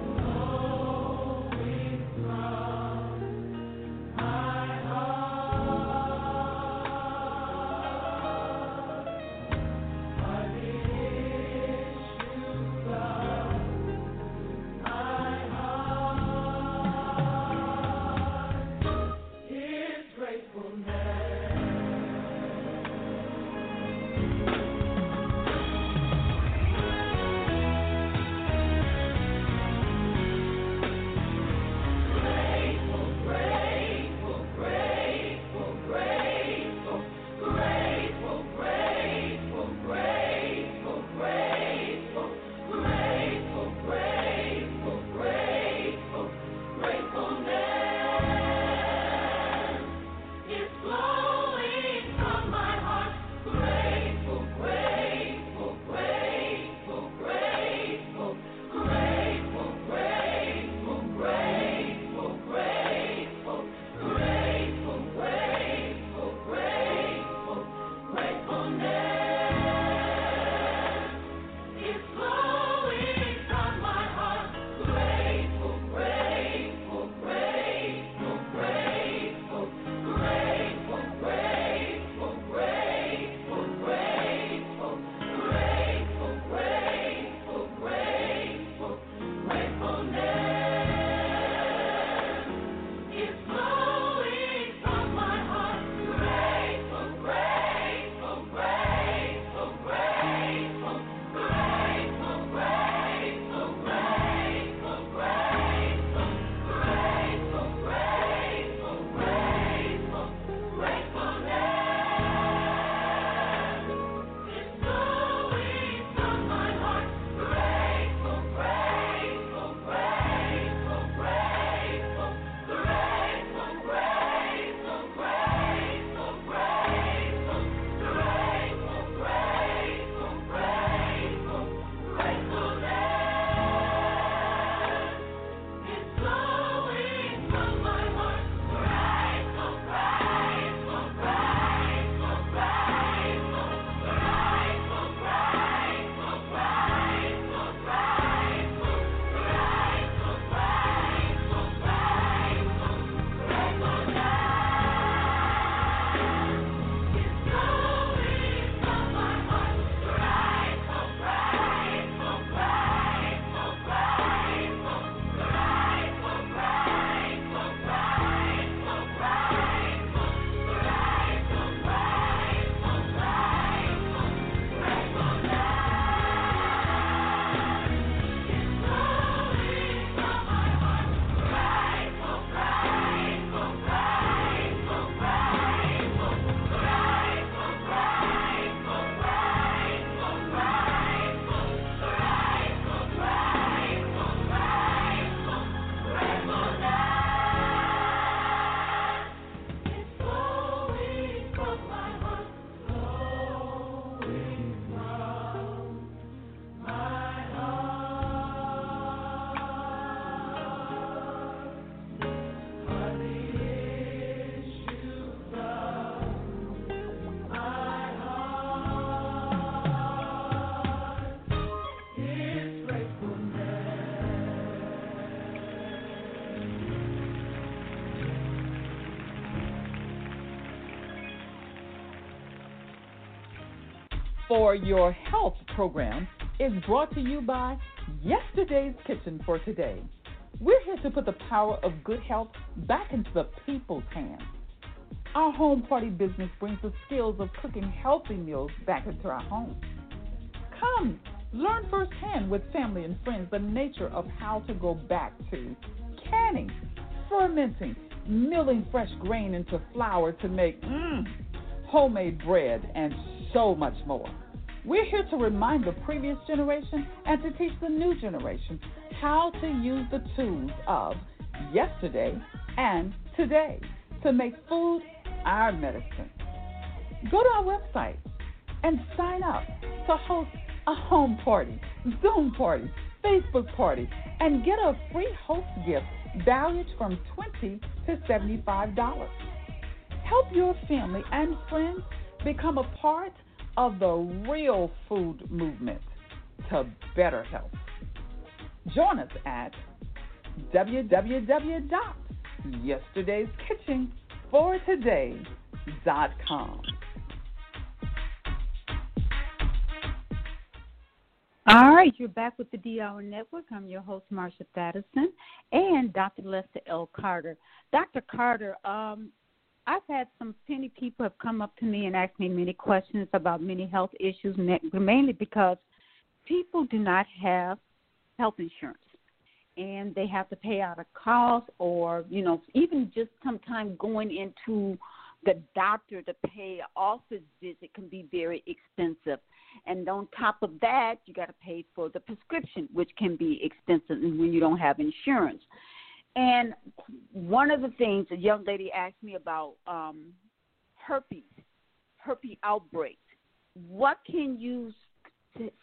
For Your Health program is brought to you by Yesterday's Kitchen for Today. We're here to put the power of good health back into the people's hands. Our home party business brings the skills of cooking healthy meals back into our homes. Come, learn firsthand with family and friends the nature of how to go back to canning, fermenting, milling fresh grain into flour to make mm, homemade bread, and so much more. We're here to remind the previous generation and to teach the new generation how to use the tools of yesterday and today to make food our medicine. Go to our website and sign up to host a home party, Zoom party, Facebook party, and get a free host gift valued from 20 to $75. Help your family and friends become a part of the real food movement to better health. Join us at www.yesterdayskitchenfortoday.com. All right, you're back with the D Hour Network. I'm your host, Marsha Thadison, and Dr. Lester L. Carter. Dr. Carter, um, I've had some many people have come up to me and asked me many questions about many health issues, mainly because people do not have health insurance. And they have to pay out a cost or you know even just sometimes going into the doctor to pay an office visit can be very expensive. And on top of that you got to pay for the prescription which can be expensive when you don't have insurance and one of the things a young lady asked me about um herpes herpes outbreaks what can you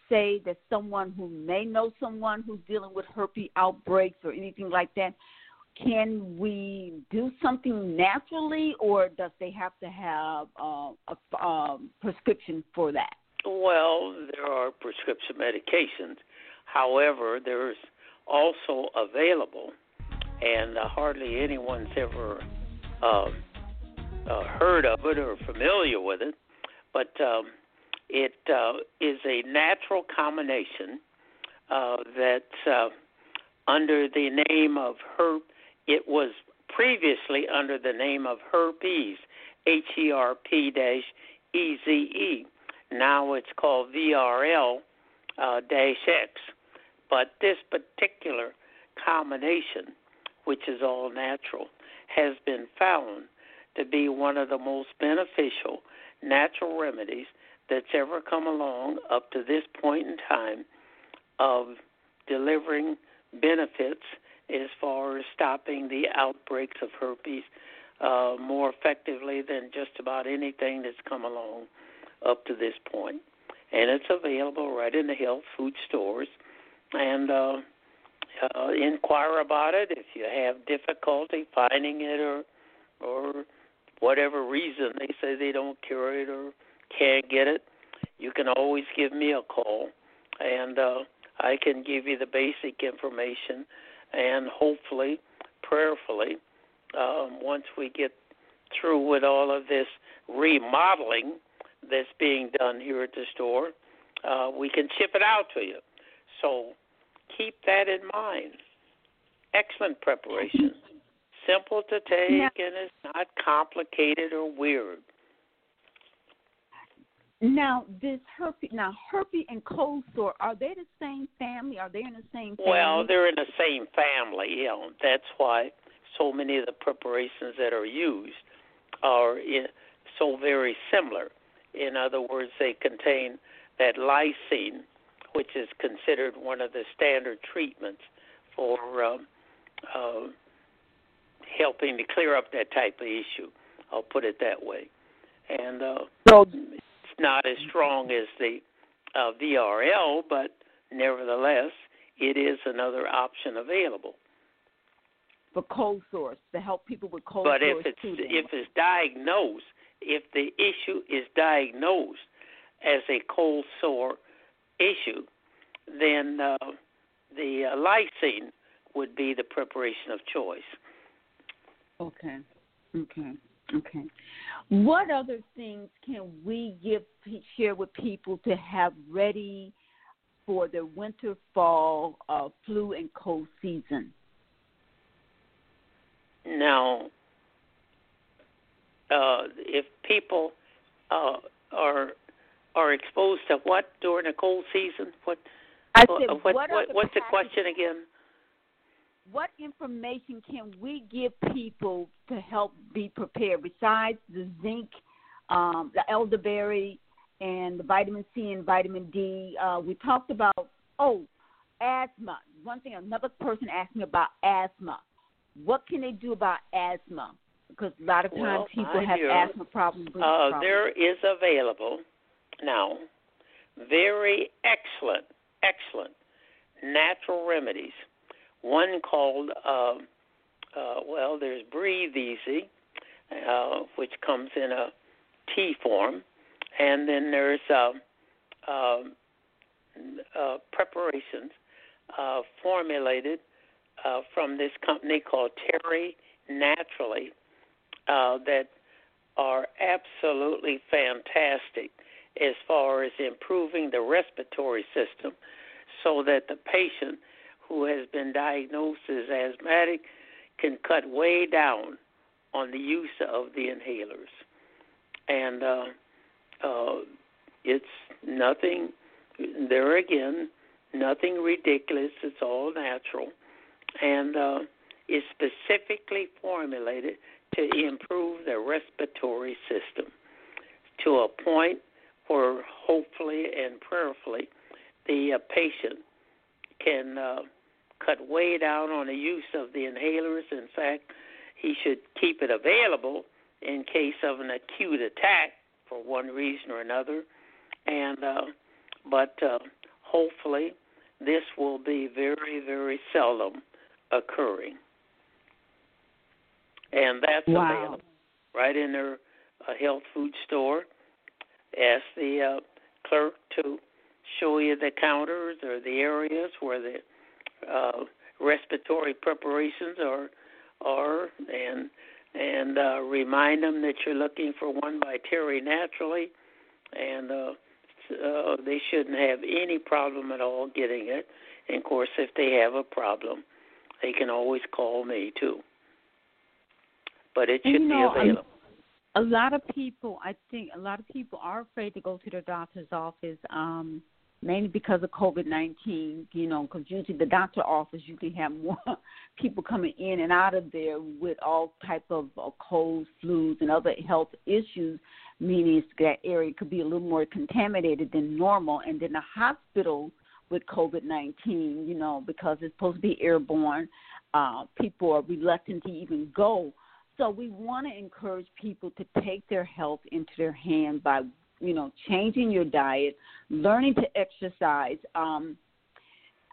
say that someone who may know someone who's dealing with herpes outbreaks or anything like that, can we do something naturally, or does they have to have uh, a um, prescription for that? Well, there are prescription medications. However, there's also available, and uh, hardly anyone's ever uh, uh, heard of it or familiar with it. But um, it uh, is a natural combination uh, that, uh, under the name of herp, it was previously under the name of Herpeze, H E R P E Z E. Now it's called VRL X. But this particular combination, which is all natural, has been found to be one of the most beneficial natural remedies that's ever come along up to this point in time of delivering benefits as far as stopping the outbreaks of herpes uh, more effectively than just about anything that's come along up to this point. And it's available right in the health food stores. And uh, uh, inquire about it. If you have difficulty finding it or or whatever reason they say they don't carry it or can't get it, you can always give me a call, and uh, I can give you the basic information, and hopefully, prayerfully, um, once we get through with all of this remodeling that's being done here at the store, uh, we can ship it out to you. So keep that in mind. Excellent preparation. Simple to take, yeah. and it's not complicated or weird. Now, this herpes, now herpes and cold sore, are they the same family? Are they in the same family? Well, they're in the same family. You know, that's why so many of the preparations that are used are in, so very similar. In other words, they contain that lysine, which is considered one of the standard treatments for um, uh, helping to clear up that type of issue. I'll put it that way. And uh, so it's not as strong as the uh, VRL, but nevertheless, it is another option available. For cold sores to help people with cold but sores. But if it's too, if it's diagnosed, if the issue is diagnosed as a cold sore issue, then uh, the uh, lysine would be the preparation of choice. Okay. Okay. Okay. What other things can we give share with people to have ready for the winter fall uh, flu and cold season? Now, uh, if people uh, are are exposed to what during the cold season? What? I what, said, what, what, what what's the question again? What information can we give people to help be prepared besides the zinc, um, the elderberry, and the vitamin C and vitamin D? Uh, we talked about oh, asthma. One thing, another person asked me about asthma. What can they do about asthma? Because a lot of times Well, people have dear, asthma problems. Uh, problems. there is available now very excellent, excellent natural remedies. One called, uh, uh, well, there's Breathe Easy, uh, which comes in a tea form, and then there's uh, um, uh, preparations uh, formulated uh, from this company called Terry Naturally uh, that are absolutely fantastic as far as improving the respiratory system so that the patient who has been diagnosed as asthmatic can cut way down on the use of the inhalers. And uh, uh, it's nothing, there again, nothing ridiculous. It's all natural. And uh, is specifically formulated to improve the respiratory system to a point where hopefully and prayerfully the uh, patient can uh, cut way down on the use of the inhalers. In fact, he should keep it available in case of an acute attack for one reason or another. And uh, but uh, hopefully, this will be very, very seldom occurring. And that's Wow. available right in their uh, health food store. Ask the uh, clerk to show you the counters or the areas where the uh, respiratory preparations are are and and uh, remind them that you're looking for one by Terry Naturally, and uh, uh, they shouldn't have any problem at all getting it. And of course, if they have a problem, they can always call me too. But it should you know, be available. A lot of people i think a lot of people are afraid to go to their doctor's office um mainly because of covid nineteen you know because usually the doctor office you can have more people coming in and out of there with all type of uh, colds flus and other health issues meaning that area could be a little more contaminated than normal. And then the hospital with covid nineteen you know because it's supposed to be airborne uh people are reluctant to even go so we want to encourage people to take their health into their hand by, you know, changing your diet, learning to exercise. Um,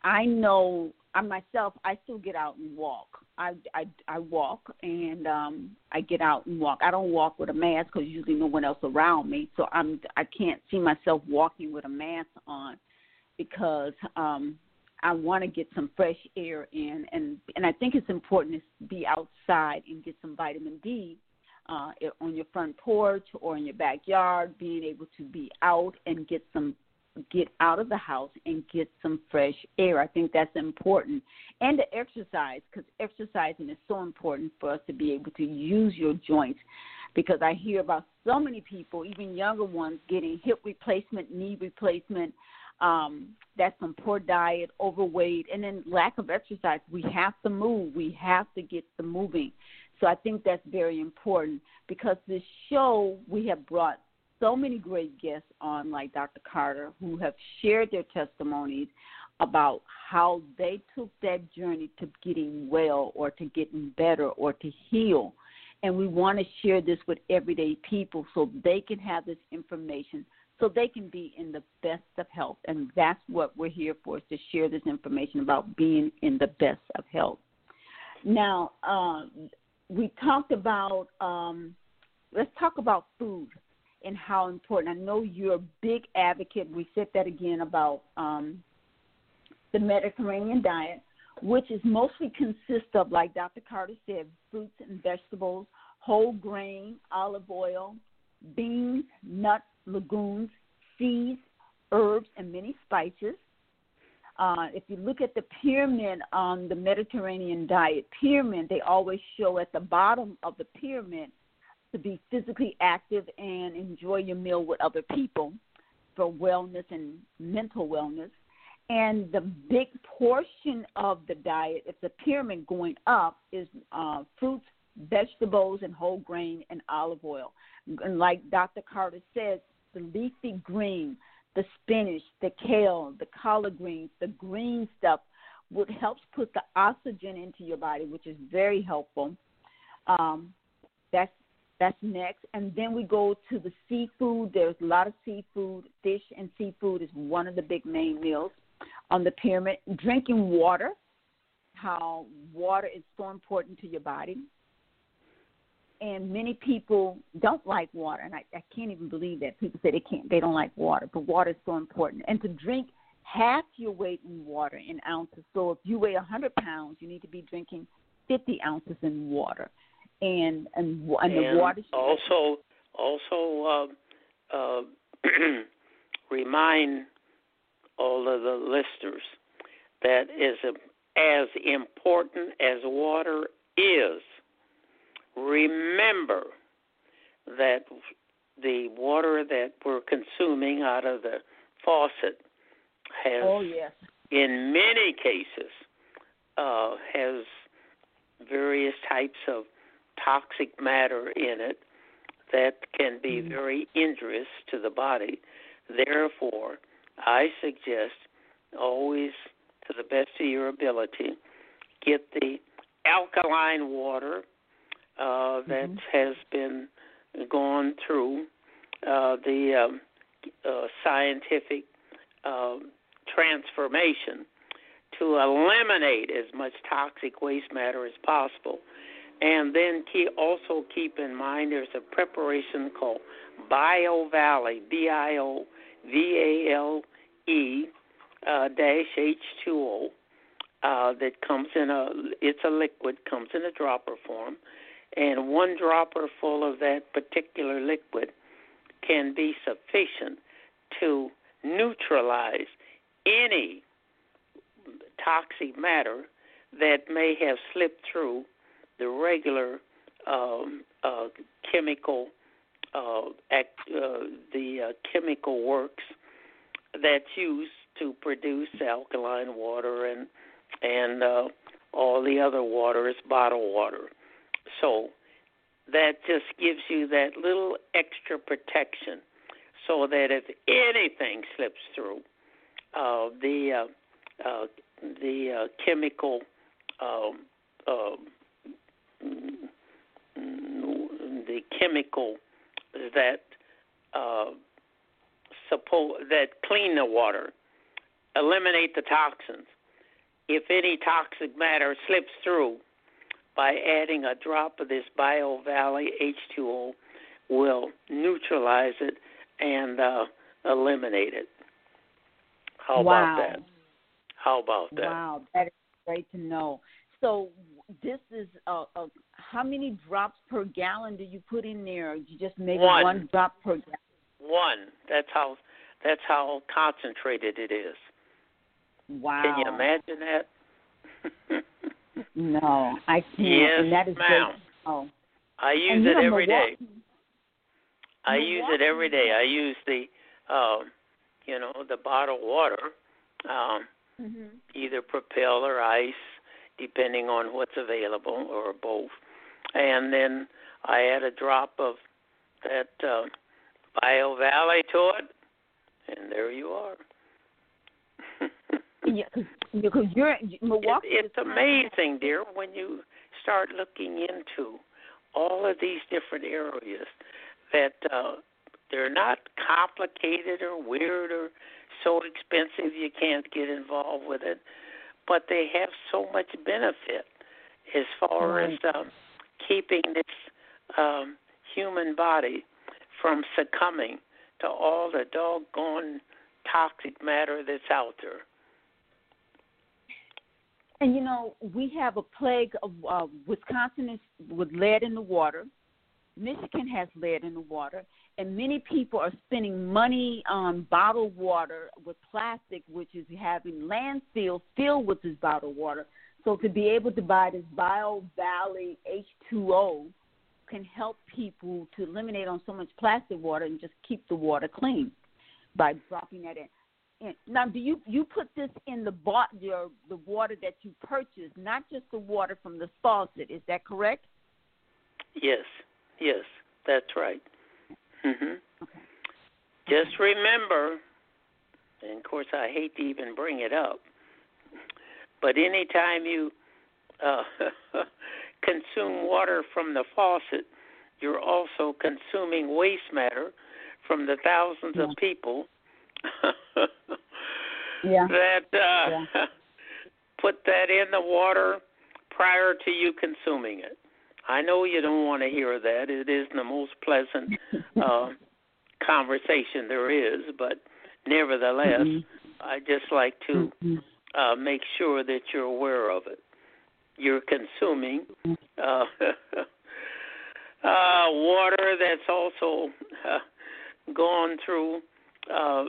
I know I myself, I still get out and walk. I I, I walk and um, I get out and walk. I don't walk with a mask because usually no one else around me, so I'm I can't see myself walking with a mask on because um, I want to get some fresh air in, and and I think it's important to be outside and get some vitamin D uh, on your front porch or in your backyard. Being able to be out and get some get out of the house and get some fresh air. I think that's important, and to exercise because exercising is so important for us to be able to use your joints. Because I hear about so many people, even younger ones, getting hip replacement, knee replacement um, that's from poor diet, overweight, and then lack of exercise. We have to move. We have to get the moving. So I think that's very important because this show we have brought so many great guests on, like Dr. Carter, who have shared their testimonies about how they took that journey to getting well or to getting better or to heal. And we want to share this with everyday people so they can have this information so they can be in the best of health. And that's what we're here for, is to share this information about being in the best of health. Now, uh, we talked about, um, let's talk about food and how important. I know you're a big advocate. We said that again about um, the Mediterranean diet, which is mostly consists of, like Dr. Carter said, fruits and vegetables, whole grain, olive oil, beans, nuts, legumes, seeds, herbs, and many spices. Uh, if you look at the pyramid on the Mediterranean diet pyramid, they always show at the bottom of the pyramid to be physically active and enjoy your meal with other people for wellness and mental wellness. And the big portion of the diet, if the pyramid going up, is uh, fruits, vegetables, and whole grain and olive oil. And like Dr. Carter says, the leafy green, the spinach, the kale, the collard greens, the green stuff would helps put the oxygen into your body, which is very helpful. Um, that's that's next, and then we go to the seafood. There's a lot of seafood. Fish and seafood is one of the big main meals on the pyramid. Drinking water, how water is so important to your body. And many people don't like water, and I, I can't even believe that people say they can't, they don't like water. But water is so important, and to drink half your weight in water in ounces. So if you weigh 100 pounds, you need to be drinking 50 ounces in water and and, and, and the water. Should also, also uh, uh, remind all of the listeners that is as important as water is. Remember that the water that we're consuming out of the faucet has, oh, yes. in many cases, uh, has various types of toxic matter in it that can be mm-hmm. very injurious to the body. Therefore, I suggest always, to the best of your ability, get the alkaline water uh, that mm-hmm. has been gone through uh, the um, uh, scientific um, transformation to eliminate as much toxic waste matter as possible. And then also keep in mind there's a preparation called Bio Valley, B I O V A L E uh, dash H2O uh, that comes in a it's a liquid comes in a dropper form, and one dropper full of that particular liquid can be sufficient to neutralize any toxic matter that may have slipped through the regular um, uh, chemical uh, act, uh, the uh, chemical works that's used to produce alkaline water and and uh, all the other water is bottled water. So that just gives you that little extra protection, so that if anything slips through, uh, the uh, uh, the uh, chemical um, um, the chemical that uh, that clean the water, eliminate the toxins. If any toxic matter slips through, by adding a drop of this Bio Valley H2O, will neutralize it and uh, eliminate it. How wow. about that? How about that? Wow, that is great to know. So this is uh, uh, how many drops per gallon do you put in there? You just make one. one drop per gallon. One. That's how. That's how concentrated it is. Wow. Can you imagine that? no, I can't. Yes, and that is ma'am. Great. Oh. I use and it you know, every day. Milwaukee, I use it every day. I use the, uh, you know, the bottled water, um, mm-hmm. either Propel or ice, depending on what's available, or both. And then I add a drop of that uh, Bio Valley to it, and there you are. Yeah, because you're Milwaukee. It, it's amazing, dear, when you start looking into all of these different areas that uh, they're not complicated or weird or so expensive you can't get involved with it, but they have so much benefit as far right. as um, keeping this um, human body from succumbing to all the doggone toxic matter that's out there. And you know, we have a plague of uh, Wisconsin is with lead in the water. Michigan has lead in the water, and many people are spending money on bottled water with plastic, which is having landfills filled with this bottled water. So to be able to buy this Bio Valley H2O can help people to eliminate on so much plastic water and just keep the water clean by dropping that in. And now, do you you put this in the bot your the water that you purchase, not just the water from the faucet? Is that correct? Yes, yes, that's right. Mhm. Okay. Just remember, and of course, I hate to even bring it up, but anytime you uh, consume water from the faucet, you're also consuming waste matter from the thousands Yeah. of people Yeah. that uh, Yeah. put that in the water prior to you consuming it. I know you don't want to hear that. It isn't the most pleasant uh, conversation there is, but nevertheless, Mhm. I just like to Mhm. uh, make sure that you're aware of it. You're consuming uh, uh, water that's also uh, gone through uh,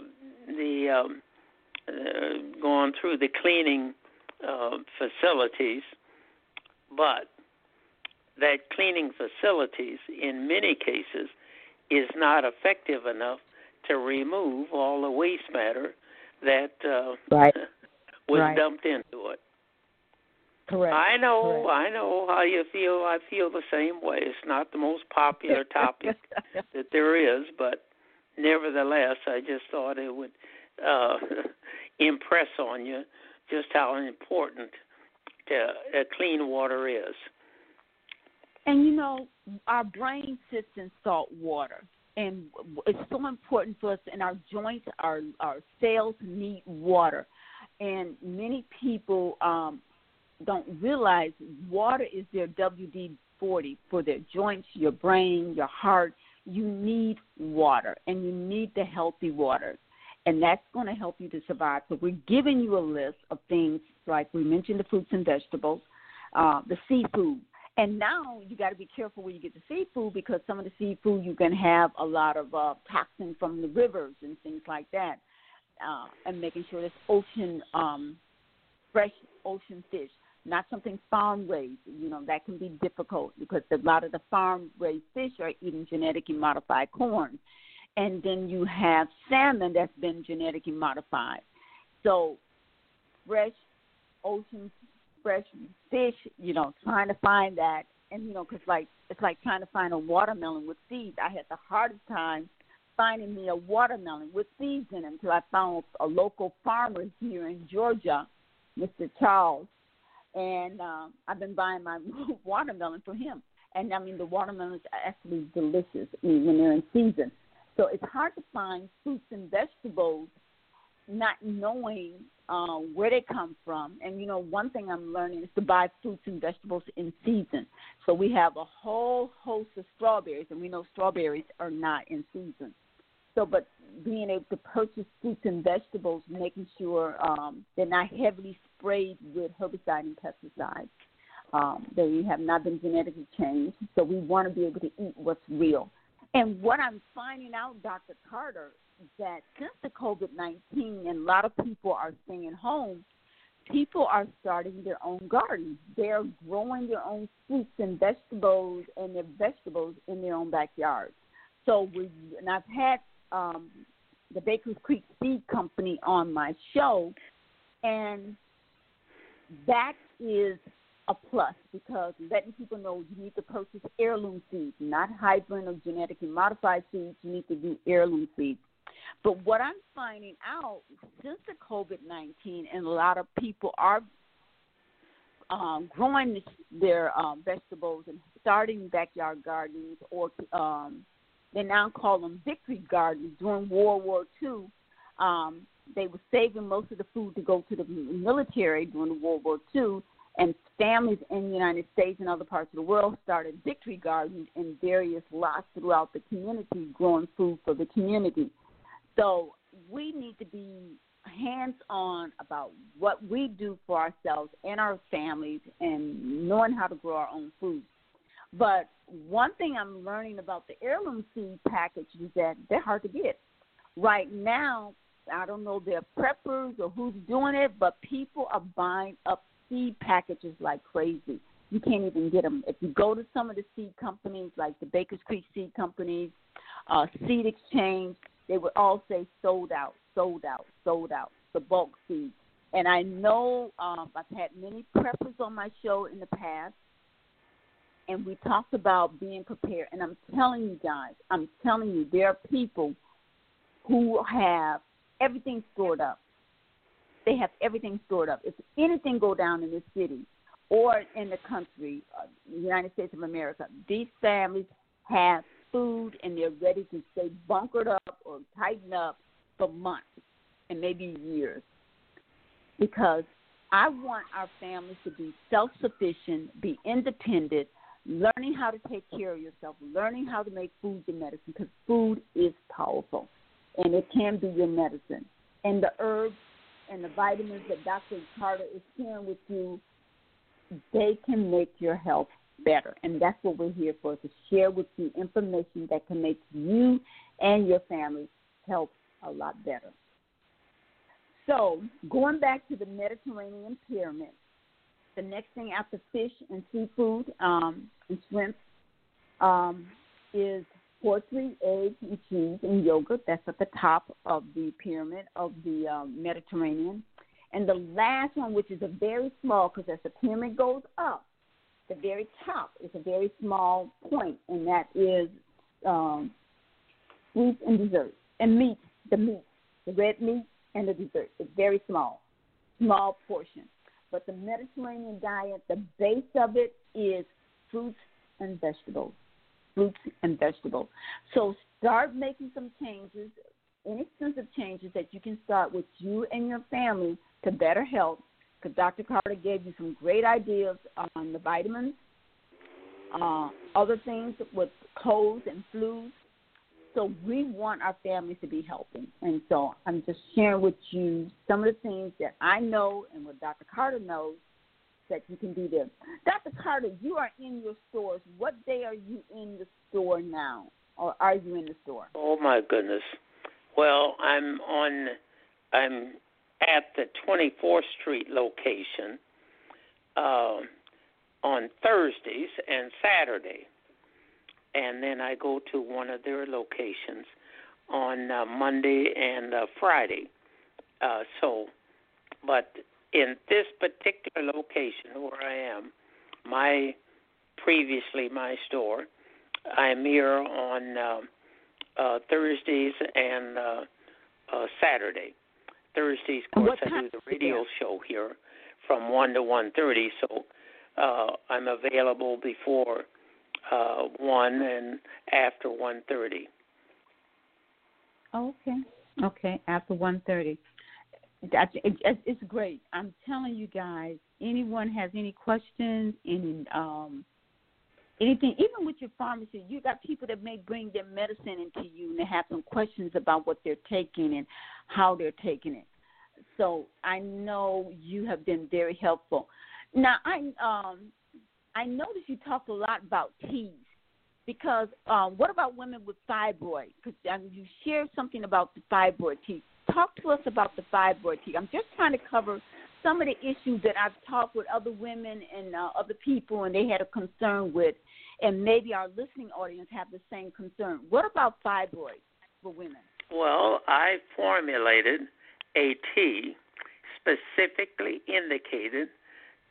the um, uh, gone through the cleaning uh, facilities, but that cleaning facilities, in many cases, is not effective enough to remove all the waste matter that uh, Right. was Right. dumped into it. Correct. I know, Correct. I know how you feel. I feel the same way. It's not the most popular topic that there is, but nevertheless, I just thought it would uh, impress on you just how important uh, clean water is. And you know, our brain sits in salt water, and it's so important for us. And our joints, our our cells need water, and many people um, don't realize water is their WD forty for their joints, your brain, your heart. You need water, and you need the healthy water, and that's going to help you to survive. So we're giving you a list of things like we mentioned the fruits and vegetables, uh, the seafood. And now you got to be careful where you get the seafood because some of the seafood you can have a lot of uh, toxin from the rivers and things like that. Uh, and making sure it's ocean, um, fresh ocean fish, not something farm raised. You know that can be difficult because a lot of the farm raised fish are eating genetically modified corn, and then you have salmon that's been genetically modified. So fresh ocean fresh fish, you know, trying to find that, and you know, because like it's like trying to find a watermelon with seeds. I had the hardest time finding me a watermelon with seeds in it until I found a local farmer here in Georgia, Mr. Charles, and um, I've been buying my watermelon from him. And I mean, the watermelons are actually delicious when they're in season. So it's hard to find fruits and vegetables not knowing uh, where they come from. And you know, one thing I'm learning is to buy fruits and vegetables in season. So we have a whole host of strawberries, and we know strawberries are not in season. So, but being able to purchase fruits and vegetables, making sure um, they're not heavily sprayed with herbicide and pesticides. Um, they have not been genetically changed. So we want to be able to eat what's real. And what I'm finding out, Dr. Carter, that since the COVID 19 and a lot of people are staying home, people are starting their own gardens. They're growing their own fruits and vegetables and their vegetables in their own backyard. So we, and I've had um, the Baker's Creek Seed Company on my show, and that is a plus because letting people know you need to purchase heirloom seeds, not hybrid or genetically modified seeds. You need to do heirloom seeds. But what I'm finding out since the COVID 19, and a lot of people are um, growing their um, vegetables and starting backyard gardens, or um, they now call them victory gardens. During World War II, um, they were saving most of the food to go to the military during World War II, and families in the United States and other parts of the world started victory gardens in various lots throughout the community, growing food for the community. So we need to be hands on about what we do for ourselves and our families and knowing how to grow our own food. But one thing I'm learning about the heirloom seed package is that they're hard to get. Right now, I don't know if they're preppers or who's doing it, but people are buying up seed packages like crazy. you can't even get them. If you go to some of the seed companies, like the Baker's Creek Seed Companies, uh, Seed Exchange, they would all say sold out, sold out, sold out. The bulk seeds. And I know um, I've had many preppers on my show in the past, and we talked about being prepared. And I'm telling you guys, I'm telling you, there are people who have everything stored up. They have everything stored up. If anything go down in this city or in the country, uh, United States of America, these families have food and they're ready to stay bunkered up or tightened up for months and maybe years. Because I want our families to be self sufficient, be independent, learning how to take care of yourself, learning how to make food your medicine, because food is powerful and it can be your medicine. And the herbs and the vitamins that Dr. Carter is sharing with you, they can make your health better. And that's what we're here for to share with you information that can make you and your family health a lot better. So, going back to the Mediterranean pyramid, the next thing after fish and seafood um, and shrimp um, is poultry, eggs, and cheese and yogurt. That's at the top of the pyramid of the um, Mediterranean. And the last one, which is a very small, because as the pyramid goes up, the very top is a very small point, and that is um, fruits and desserts and meat. The meat, the red meat, and the dessert. It's very small, small portion. But the Mediterranean diet, the base of it is fruits and vegetables. Fruits and vegetables. So start making some changes, inexpensive changes that you can start with you and your family to better health. Because Dr. Carter gave you some great ideas on the vitamins, uh, other things with colds and flus so we want our families to be healthy. And so I'm just sharing with you some of the things that I know and what Dr. Carter knows that you can do there. Dr. Carter, you are in your stores. What day are you in the store now? Or are you in the store? Oh my goodness. Well, I'm on I'm at the 24th Street location uh, on Thursdays and Saturday and then I go to one of their locations on uh, Monday and uh, Friday. Uh, so, but in this particular location where I am, my previously my store, I'm here on uh, uh, Thursdays and uh, uh, Saturday. Thursdays, of course, I do the radio show here from one to one thirty. So uh, I'm available before uh, one and after one thirty. Okay. Okay. After one thirty. It's great. I'm telling you guys. Anyone has any questions, any um, anything, even with your pharmacy, you got people that may bring their medicine into you and they have some questions about what they're taking and how they're taking it. So I know you have been very helpful. Now I um I noticed you talked a lot about teas because um, what about women with fibroid? Because um, you shared something about the fibroid tea. Talk to us about the fibroid tea. I'm just trying to cover some of the issues that I've talked with other women and uh, other people, and they had a concern with, and maybe our listening audience have the same concern. What about fibroids for women? Well, I formulated a tea specifically indicated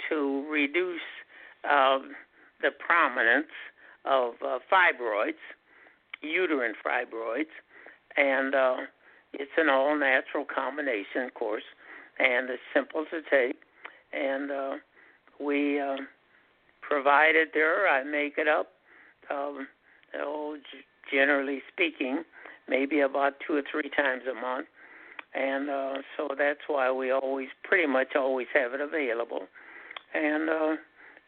to reduce um, the prominence of uh, fibroids, uterine fibroids, and uh, it's an all natural combination, of course, and it's simple to take. And uh, we uh, provide it there. I make it up. Um, oh, generally speaking, maybe about two or three times a month. And uh, so that's why we always, pretty much always have it available. And uh,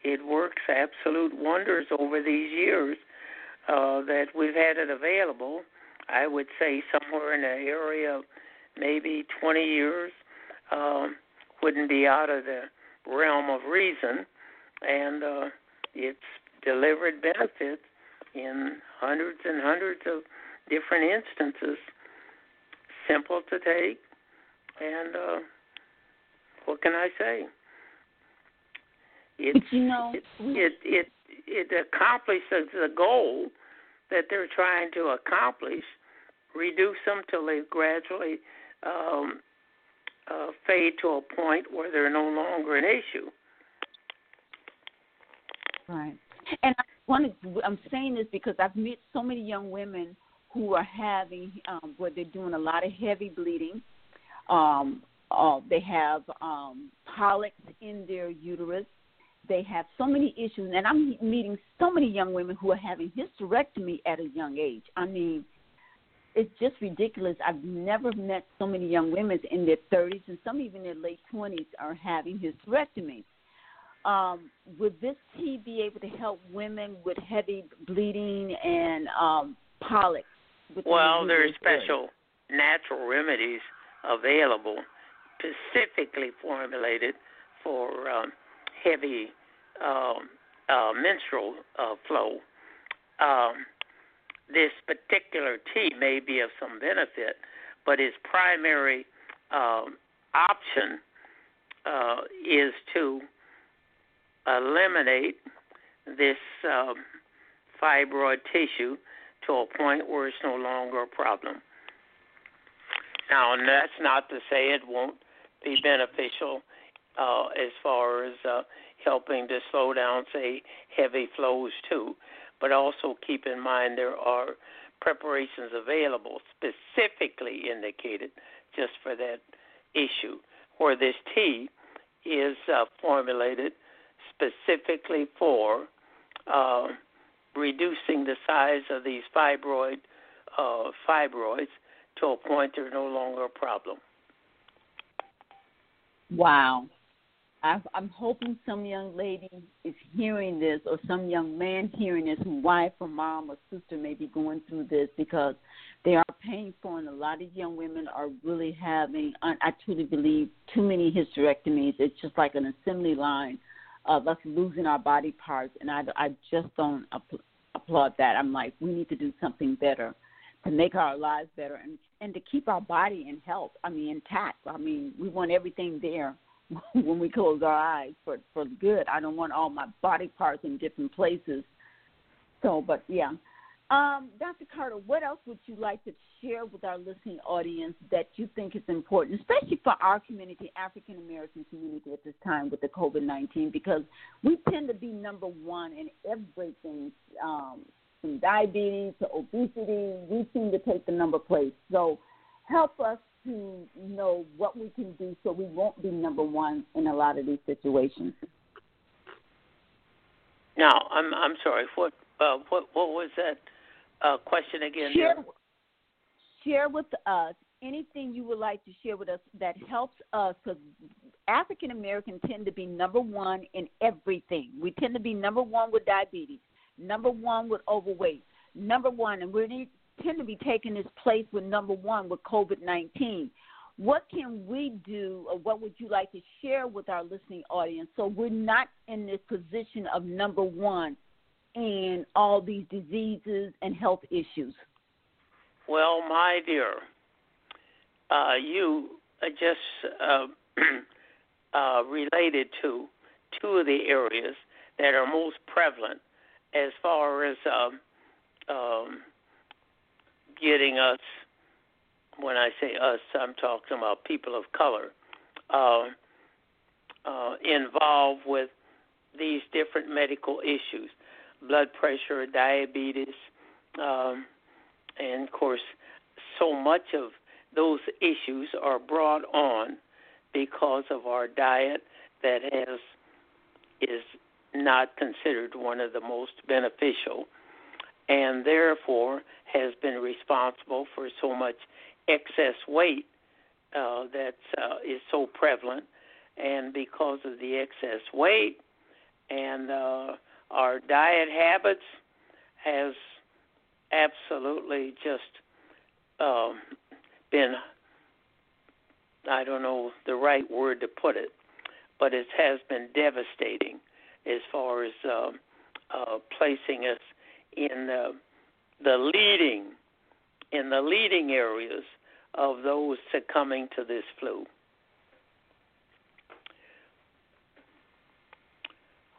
it works absolute wonders over these years uh, that we've had it available. I would say somewhere in the area of maybe 20 years um, wouldn't be out of the realm of reason, and uh, it's delivered benefits in hundreds and hundreds of different instances. Simple to take, and uh, what can I say? it you know, it, it it it accomplishes the goal that they're trying to accomplish. Reduce them till they gradually um, uh, fade to a point where they're no longer an issue. Right. And I'm saying this because I've met so many young women who are having, um, where they're doing a lot of heavy bleeding. Um, uh, they have um, polyps in their uterus. They have so many issues, and I'm meeting so many young women who are having hysterectomy at a young age. I mean, it's just ridiculous. I've never met so many young women in their 30s and some even in their late 20s are having hysterectomies. Um, would this tea be able to help women with heavy bleeding and um, polyps? Well, there are special natural remedies available, specifically formulated for um, heavy um, uh, menstrual uh, flow. Um, this particular tea may be of some benefit, but its primary um, option uh, is to eliminate this um, fibroid tissue to a point where it's no longer a problem. Now, that's not to say it won't be beneficial uh, as far as uh, helping to slow down, say, heavy flows too. But also keep in mind there are preparations available specifically indicated just for that issue, where this tea is uh, formulated specifically for uh, reducing the size of these fibroid uh, fibroids to a point they're no longer a problem. Wow. I, I'm hoping some young lady is hearing this, or some young man hearing this, whose wife or mom or sister may be going through this because they are painful, and a lot of young women are really having. I truly believe too many hysterectomies. It's just like an assembly line of us losing our body parts, and I, I just don't applaud that. I'm like, we need to do something better to make our lives better and and to keep our body in health. I mean, intact. I mean, we want everything there when we close our eyes for for good. I don't want all my body parts in different places. So, but yeah. Um, Dr. Carter, what else would you like to share with our listening audience that you think is important, especially for our community, African American community at this time with the COVID 19? Because we tend to be number one in everything um, from diabetes to obesity. We seem to take the number place. So, help us to know what we can do so we won't be number one in a lot of these situations. Now, I'm I'm sorry. What uh, what what was that uh, question again? Share, share with us anything you would like to share with us that helps us because African Americans tend to be number one in everything. We tend to be number one with diabetes, number one with overweight, number one, and we tend to be taking this place with number one with COVID 19. What can we do, or what would you like to share with our listening audience so we're not in this position of number one in all these diseases and health issues? Well, my dear, uh, you just uh, uh, related to two of the areas that are most prevalent as far as um, um, getting us, when I say us, I'm talking about people of color, uh, uh, involved with these different medical issues blood pressure, diabetes, um, and of course, so much of those issues are brought on because of our diet that has is not considered one of the most beneficial and therefore has been responsible for so much excess weight uh, that uh, is so prevalent. And because of the excess weight and uh, our diet habits, has absolutely just um, been I don't know the right word to put it, but it has been devastating as far as uh, uh, placing us in the, the leading in the leading areas of those succumbing to this flu.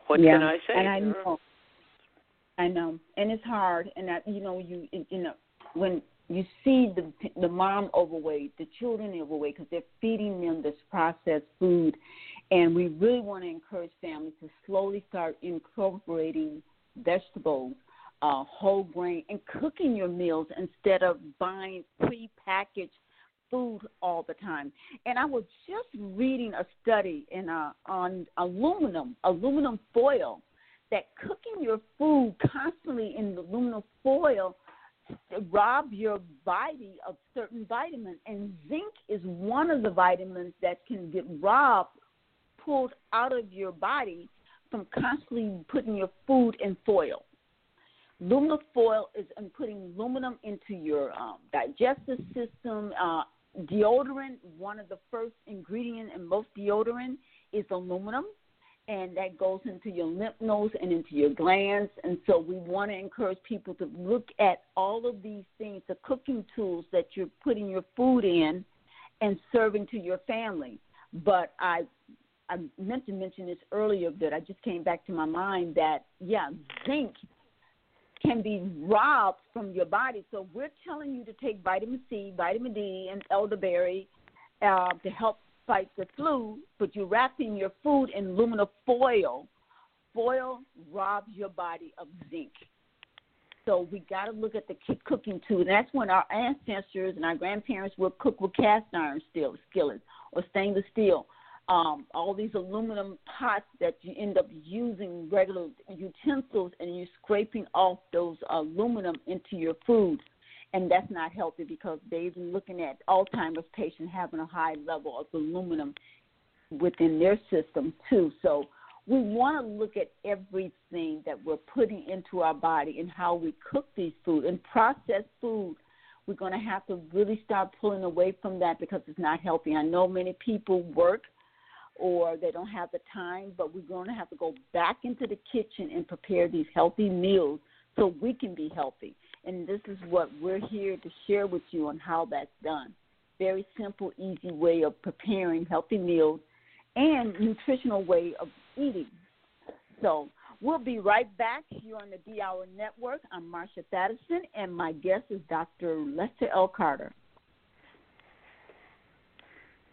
What yeah. can I say? And I know, I know, and it's hard. And that you know, you you know, when you see the the mom overweight, the children overweight because they're feeding them this processed food, and we really want to encourage families to slowly start incorporating vegetables, uh, whole grain, and cooking your meals instead of buying prepackaged food all the time. And I was just reading a study in uh, on aluminum, aluminum foil, that cooking your food constantly in aluminum foil rob your body of certain vitamins. And zinc is one of the vitamins that can get robbed, pulled out of your body from constantly putting your food in foil. Aluminum foil is in putting aluminum into your um, digestive system. Uh, deodorant, one of the first ingredients in most deodorant is aluminum and that goes into your lymph nodes and into your glands. And so we want to encourage people to look at all of these things, the cooking tools that you're putting your food in and serving to your family. But I I meant to mention this earlier, but I just came back to my mind that yeah, zinc can be robbed from your body. So we're telling you to take vitamin C, vitamin D, and elderberry uh, to help fight the flu, but you're wrapping your food in aluminum foil. Foil robs your body of zinc. So we got to look at the cooking too. And that's when our ancestors and our grandparents would cook with cast iron steel skillets or stainless steel. Um, all these aluminum pots that you end up using regular utensils and you're scraping off those aluminum into your food and that's not healthy because they've been looking at Alzheimer's patients having a high level of aluminum within their system too. So we want to look at everything that we're putting into our body and how we cook these food and processed food. We're going to have to really start pulling away from that because it's not healthy. I know many people work or they don't have the time, but we're going to have to go back into the kitchen and prepare these healthy meals so we can be healthy and this is what we're here to share with you on how that's done. Very simple, easy way of preparing healthy meals and nutritional way of eating. So we'll be right back here on the D Hour Network. I'm Marsha Thadison, and my guest is Dr. Lester L. Carter.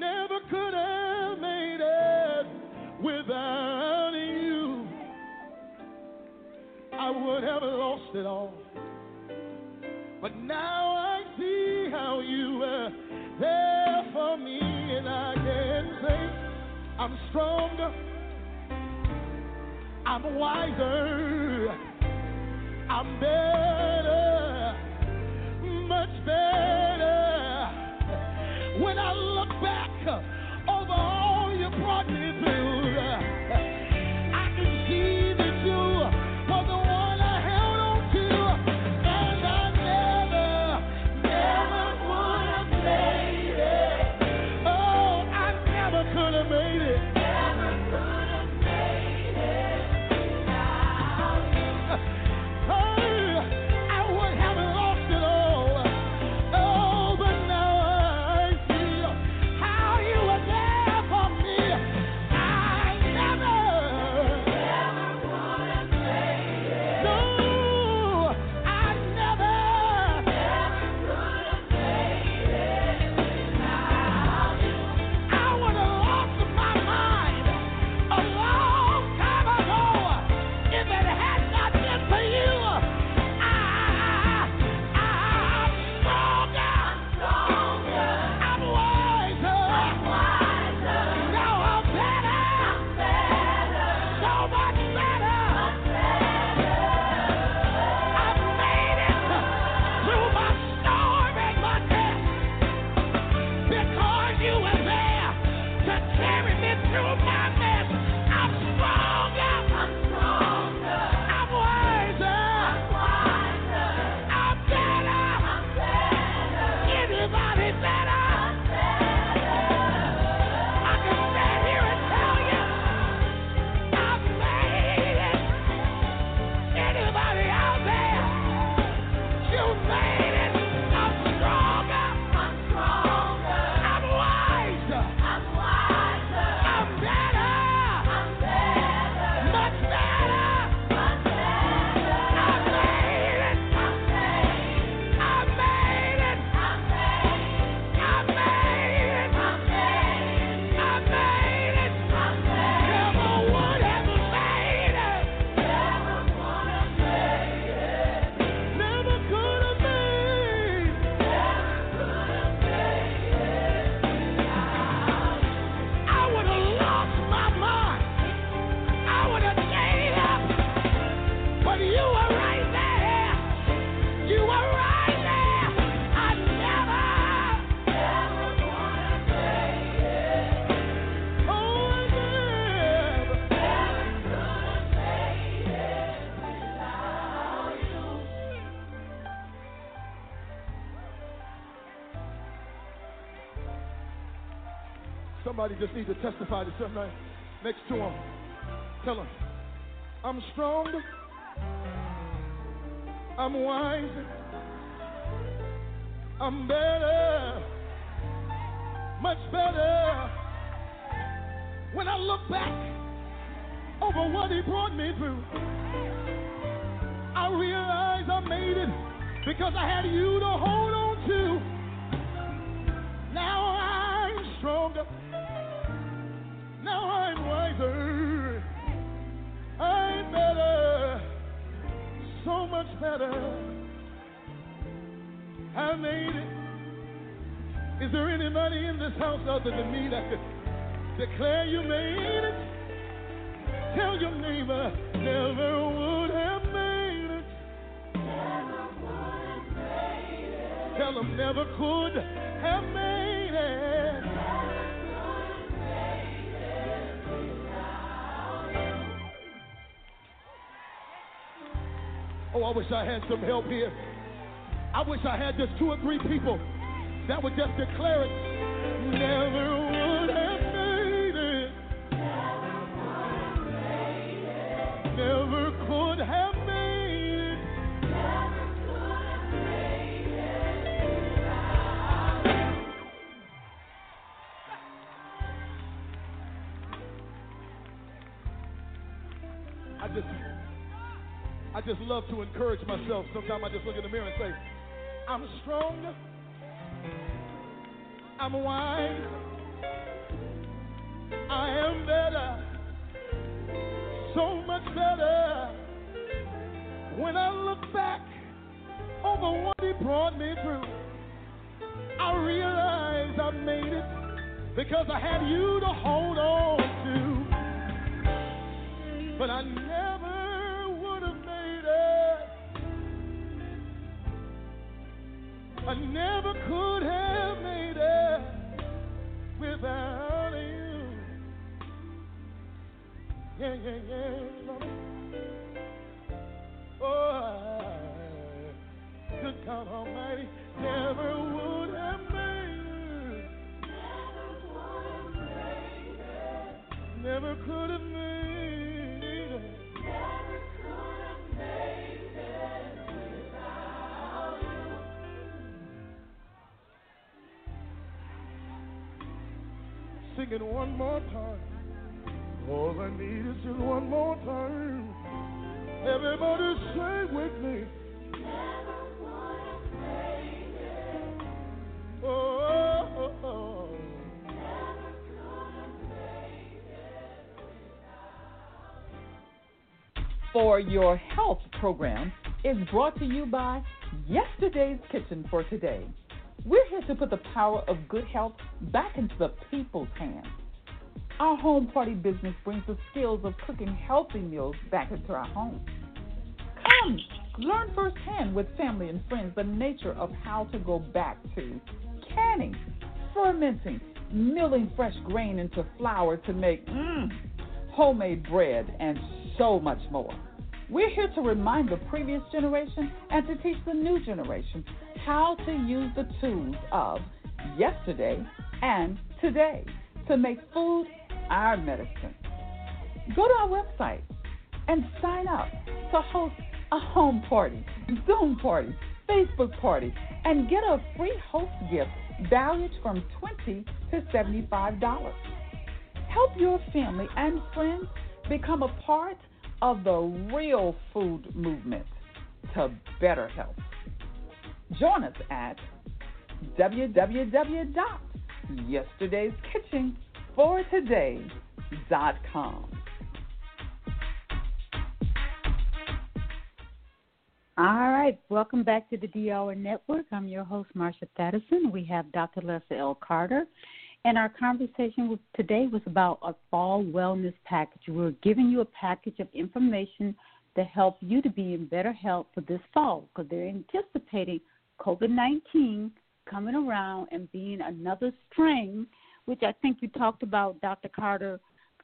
Never could have made it without you. I would have lost it all. But now I see how you were there for me, and I can say I'm stronger, I'm wiser, I'm better, Somebody just need to testify to somebody next to him. Tell him, I'm strong. I'm wise. I wish I had some help here. I wish I had just two or three people that would just declare it. Love to encourage myself. Sometimes I just look in the mirror and say, I'm strong. I'm wise. I am better. So much better. When I look back over what he brought me through, I realize I made it because I had you to hold on to. But I never I never could have made it without you. Yeah, yeah, yeah. Oh, I, good God Almighty, never would have made it. Never could have made it. One more time. All I need is just one more time. Everybody say with me. Oh, oh, oh. For Your Health program is brought to you by Yesterday's Kitchen for Today. We're here to put the power of good health back into the people's hands. Our home party business brings the skills of cooking healthy meals back into our homes. Come, learn firsthand with family and friends the nature of how to go back to canning, fermenting, milling fresh grain into flour to make mm, homemade bread, and so much more. We're here to remind the previous generation and to teach the new generation how to use the tools of yesterday and today to make food our medicine. Go to our website and sign up to host a home party, Zoom party, Facebook party, and get a free host gift valued from 20 to $75. Help your family and friends become a part of the real food movement to better health. Join us at www.yesterdayskitchenfortoday.com. All right, welcome back to the D Hour Network. I'm your host, Marsha Thadison. We have Dr. Lester L. Carter, and our conversation today was about a fall wellness package. We're giving you a package of information to help you to be in better health for this fall because they're anticipating COVID 19 coming around and being another strain, which I think you talked about, Dr. Carter.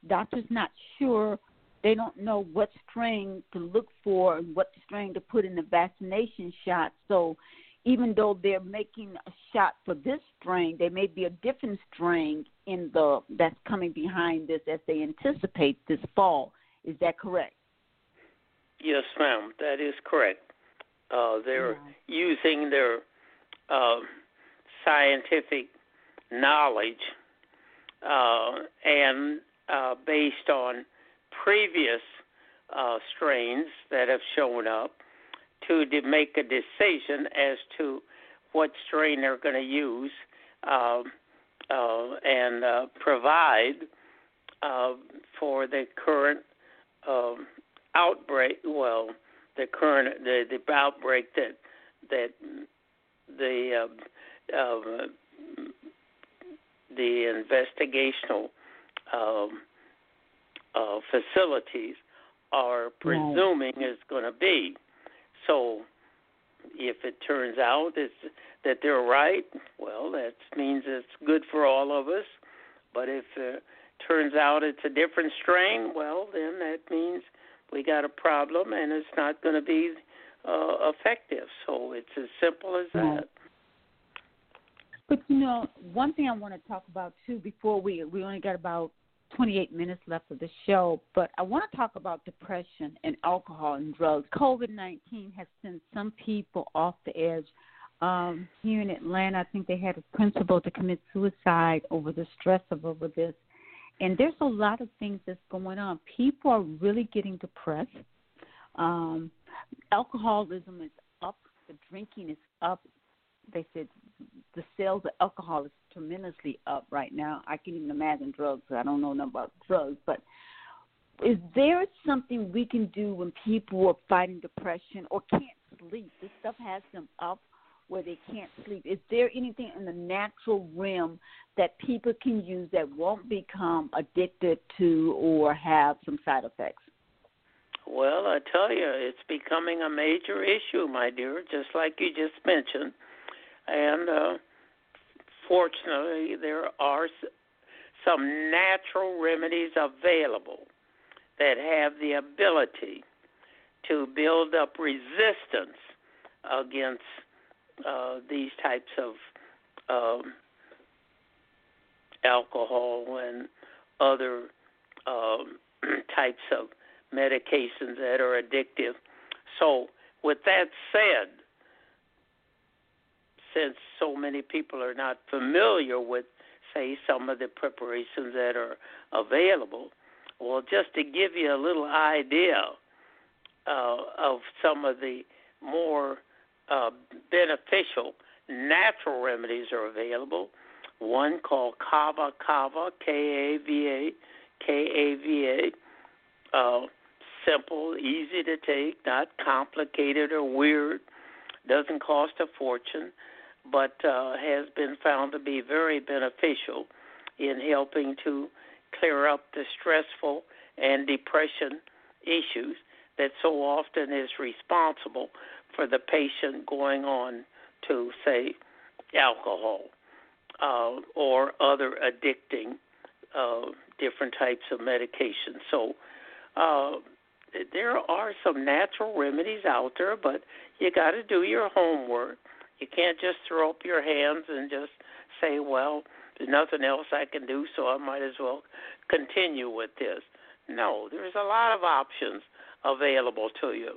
Doctors not sure they don't know what strain to look for and what strain to put in the vaccination shot. So even though they're making a shot for this strain, there may be a different strain in the that's coming behind this as they anticipate this fall. Is that correct? Yes, ma'am. That is correct. Uh, they're yeah. using their uh, scientific knowledge uh, and uh, based on previous uh, strains that have shown up to de- make a decision as to what strain they're going to use um, uh, and uh, provide uh, for the current um, outbreak. Well, the current the, the outbreak that that the uh, uh, the investigational um, uh, facilities are presuming right. is going to be. So, if it turns out it's, that they're right, well, that means it's good for all of us. But if it turns out it's a different strain, well, then that means we got a problem and it's not going to be uh, effective. So it's as simple as that. But you know, one thing I want to talk about too before we we only got about 28 minutes left of the show, but I want to talk about depression and alcohol and drugs. COVID 19 has sent some people off the edge. Um, here in Atlanta, I think they had a principal to commit suicide over the stress of over this. And there's a lot of things that's going on. People are really getting depressed. Um, alcoholism is up. The drinking is up. They said the sales of alcohol is tremendously up right now. I can't even imagine drugs. I don't know nothing about drugs, but is there something we can do when people are fighting depression or can't sleep? This stuff has them up where they can't sleep. Is there anything in the natural realm that people can use that won't become addicted to or have some side effects? Well, I tell you, it's becoming a major issue, my dear, just like you just mentioned. And uh, fortunately, there are some natural remedies available that have the ability to build up resistance against uh, these types of um, alcohol and other um, types of medications that are addictive. So, with that said, since so many people are not familiar with, say, some of the preparations that are available, well, just to give you a little idea uh, of some of the more uh, beneficial natural remedies are available. One called Kava Kava, K A V A, K A V A. Uh, simple, easy to take, not complicated or weird, doesn't cost a fortune but uh, has been found to be very beneficial in helping to clear up the stressful and depression issues that so often is responsible for the patient going on to, say, alcohol uh, or other addicting uh, different types of medications. So uh, there are some natural remedies out there, but you got to do your homework you can't just throw up your hands and just say, well, there's nothing else I can do, so I might as well continue with this. No, there's a lot of options available to you,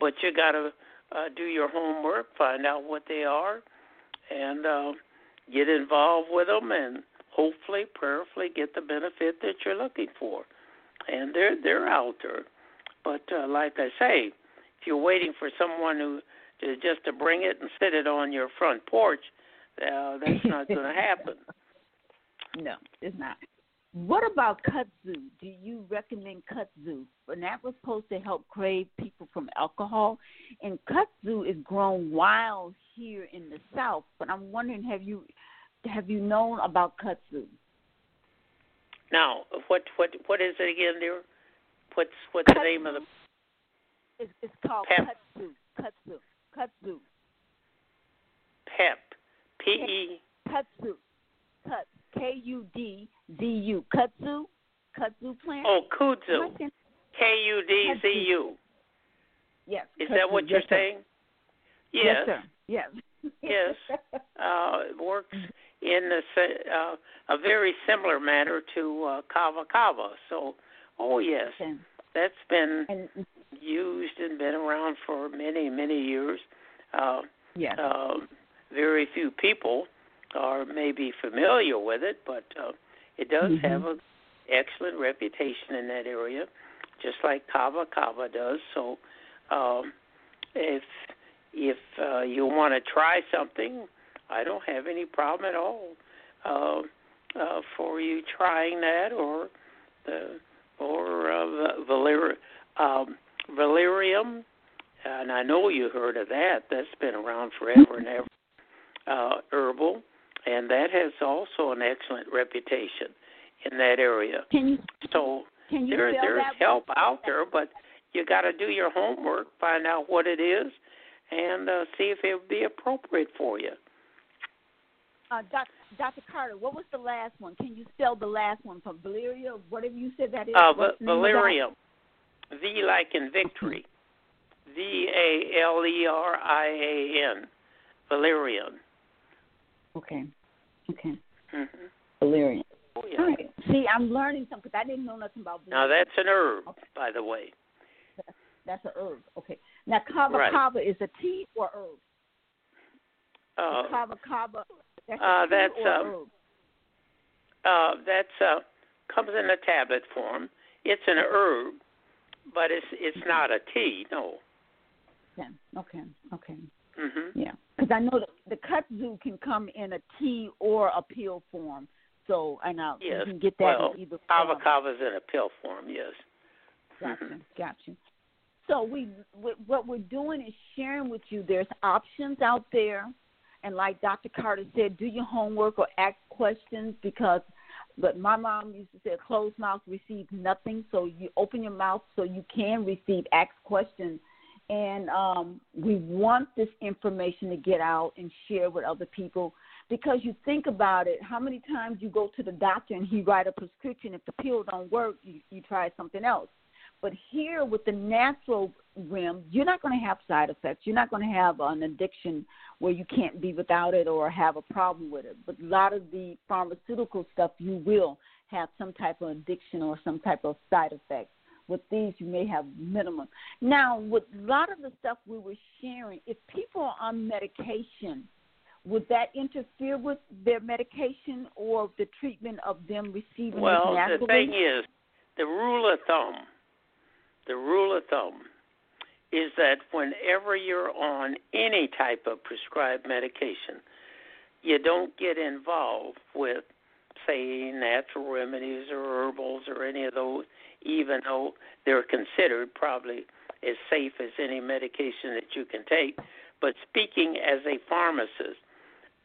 but you got to uh, do your homework, find out what they are, and uh, get involved with them, and hopefully, prayerfully, get the benefit that you're looking for. And they're they're out there, but uh, like I say, if you're waiting for someone who to just to bring it and sit it on your front porch, uh, that's not going to happen. No, it's not. What about kudzu? Do you recommend kudzu? And that was supposed to help crave people from alcohol. And kudzu is grown wild here in the south. But I'm wondering, have you have you known about kudzu? Now, what what what is it again, dear? What's what's kudzu. the name of the? It's, it's called Pep. kudzu. Kudzu. Kudzu. Pep. P E. Kudzu. Kut. K U D Z U. Kudzu. Kudzu plant. Oh, kudzu. K U D Z U. Yes. Is that what you're yes, saying? Yes. Yes, sir. Yes. yes, uh, works in a, uh, a very similar manner to uh, kava kava. So, oh yes, that's been used and been around for many many years. Uh, yes. um, very few people are maybe familiar with it, but uh, it does Mhm. have an excellent reputation in that area, just like Kava Kava does. So, um, if if uh, you want to try something, I don't have any problem at all uh, uh, for you trying that or the or uh, valer, um, valerium. And I know you heard of that. That's been around forever and ever. Uh, herbal, and that has also an excellent reputation in that area. Can you So can you there, there's help out there, but you got to do your homework, find out what it is, and uh, see if it would be appropriate for you. Uh, doc, Dr. Carter, what was the last one? Can you spell the last one for Valeria? Whatever you said that is. Uh, What's Va- the name of that? Valerium, V like in victory, V A L E R I A N, Valerian. Okay. Okay. hmm Valerian. Oh yeah. All right. See, I'm learning something because I didn't know nothing about Now that's an herb, by the way. That's an herb. Okay. Now, kava Right. kava is a tea or herb? Uh, kava kava. That's a uh, that's, um, herb. Uh, that's uh, comes in a tablet form. It's an herb, but it's it's not a T. No. Okay. Okay. Okay. Mhm. Yeah. Because I know the, the kudzu can come in a tea or a pill form. So, and uh, Yes. you can get that well, in either form. kava's in a pill form. Yes. Gotcha, Mhm. gotcha. So we, wh- what we're doing is sharing with you. There's options out there, and like Dr. Carter said, do your homework or ask questions because. But my mom used to say, "A closed mouth receives nothing." So you open your mouth so you can receive. Ask questions, and um, we want this information to get out and share with other people because you think about it how many times you go to the doctor and he write a prescription if the pill don't work you, you try something else but here with the natural rim, you're not going to have side effects. You're not going to have an addiction where you can't be without it or have a problem with it. But a lot of the pharmaceutical stuff you will have some type of addiction or some type of side effect with these you may have minimum. Now with a lot of the stuff we were sharing if people are on medication would that interfere with their medication or the treatment of them receiving Well, the thing is, the rule of thumb, the rule of thumb is that whenever you're on any type of prescribed medication, you don't get involved with, say, natural remedies or herbals or any of those, even though they're considered probably as safe as any medication that you can take. But speaking as a pharmacist,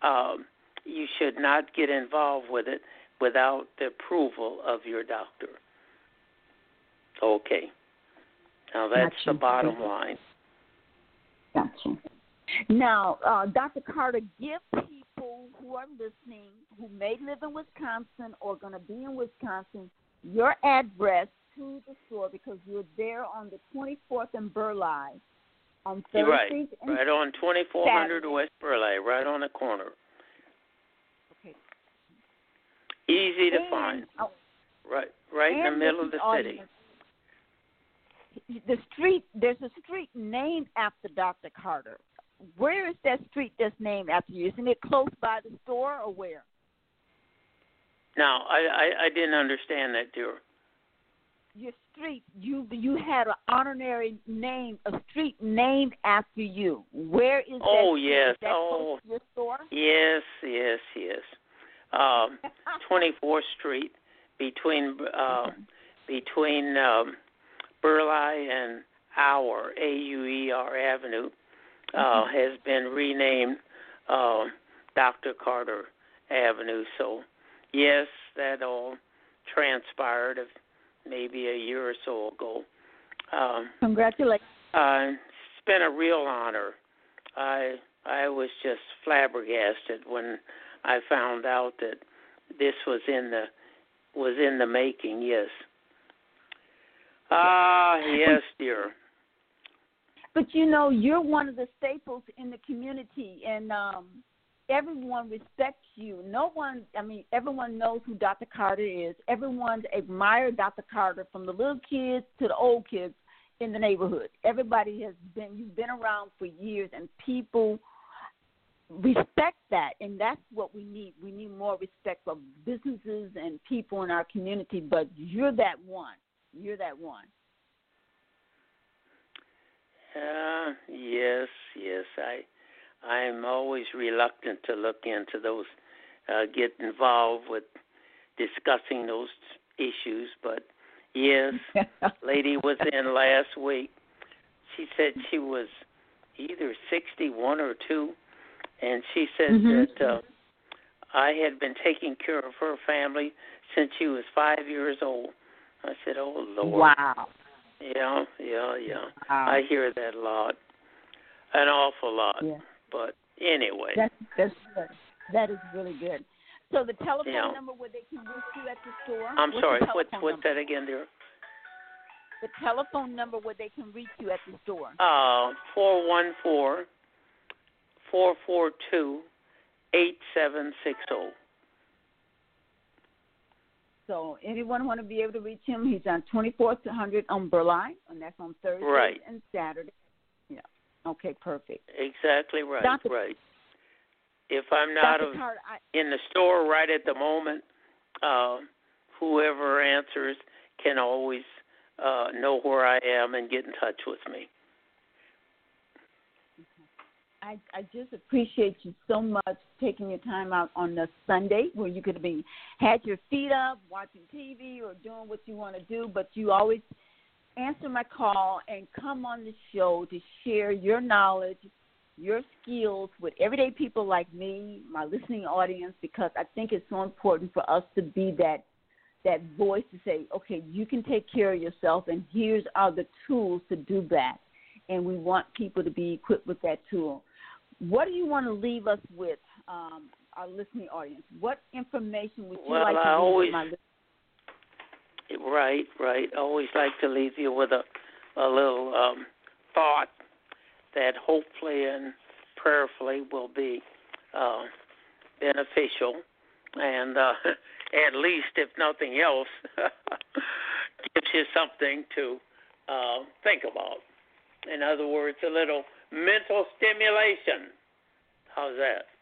um, you should not get involved with it without the approval of your doctor. Okay. Now that's the bottom line. Gotcha. Now, uh, Dr. Carter, give people who are listening, who may live in Wisconsin or going to be in Wisconsin, your address to the store because you're there on the 24th and Burleigh on You're right. And Right on 2400 Saturday. West Burleigh, right on the corner. Okay. Easy to and, find. oh, Right right in the middle of the city. The street, there's a street named after Dr. Carter. Where is that street that's named after you? Isn't it close by the store or where? Now, I, I I didn't understand that, dear. Your street, you you had an honorary name, a street named after you. Where is that? Oh, street? yes. That Oh. your store? Yes, yes, yes. Um, 24th Street between uh, between um, Burleigh and Auer, A U E R Avenue, uh, has been renamed uh, Dr. Carter Avenue. So, yes, that all transpired of maybe a year or so ago. Um, Congratulations. uh, it's been a real honor. I I was just flabbergasted when I found out that this was in the was in the making. Yes. Ah, yes, dear. But you know, you're one of the staples in the community, and um, everyone respects you. No one, I mean, everyone knows who Dr. Carter is. Everyone admired Dr. Carter from the little kids to the old kids in the neighborhood. Everybody has been, you've been around for years, and people respect that. And that's what we need. We need more respect for businesses and people in our community, but you're that one. You're that one. Uh, yes, yes. I I'm always reluctant to look into those, uh, get involved with discussing those issues. But yes, lady was in last week. She said she was either 61 or two, and she said mm-hmm. that uh, I had been taking care of her family since she was five years old. I said, "Oh Lord." Wow. Yeah, yeah, yeah. Wow. I hear that a lot, an awful lot. Yeah. But anyway. That's that's good. That is really good. So the telephone yeah. number where they can reach you at the store. I'm what's sorry. What's what's that again, dear? The telephone number where they can reach you at the store. Uh, four one four four four two eight seven six zero. So anyone want to be able to reach him? He's on 2400 on Burleigh, and that's on Thursday right. and Saturday. Yeah. Okay, perfect. Exactly right. Dr. Right. If I'm not Dr. Carter, I, in the store right at the moment, uh, whoever answers can always uh, know where I am and get in touch with me. I, I just appreciate you so much taking your time out on the Sunday where you could be had your feet up, watching TV or doing what you want to do, but you always answer my call and come on the show to share your knowledge, your skills with everyday people like me, my listening audience, because I think it's so important for us to be that that voice to say, okay, you can take care of yourself, and here's are the tools to do that. And we want people to be equipped with that tool. What do you want to leave us with, um, our listening audience? What information would you well, like to I leave always, my listeners? Right, right. I always like to leave you with a a little um, thought that hopefully and prayerfully will be uh, beneficial, and uh, at least, if nothing else, gives you something to uh, think about. In other words, a little mental stimulation. How's that?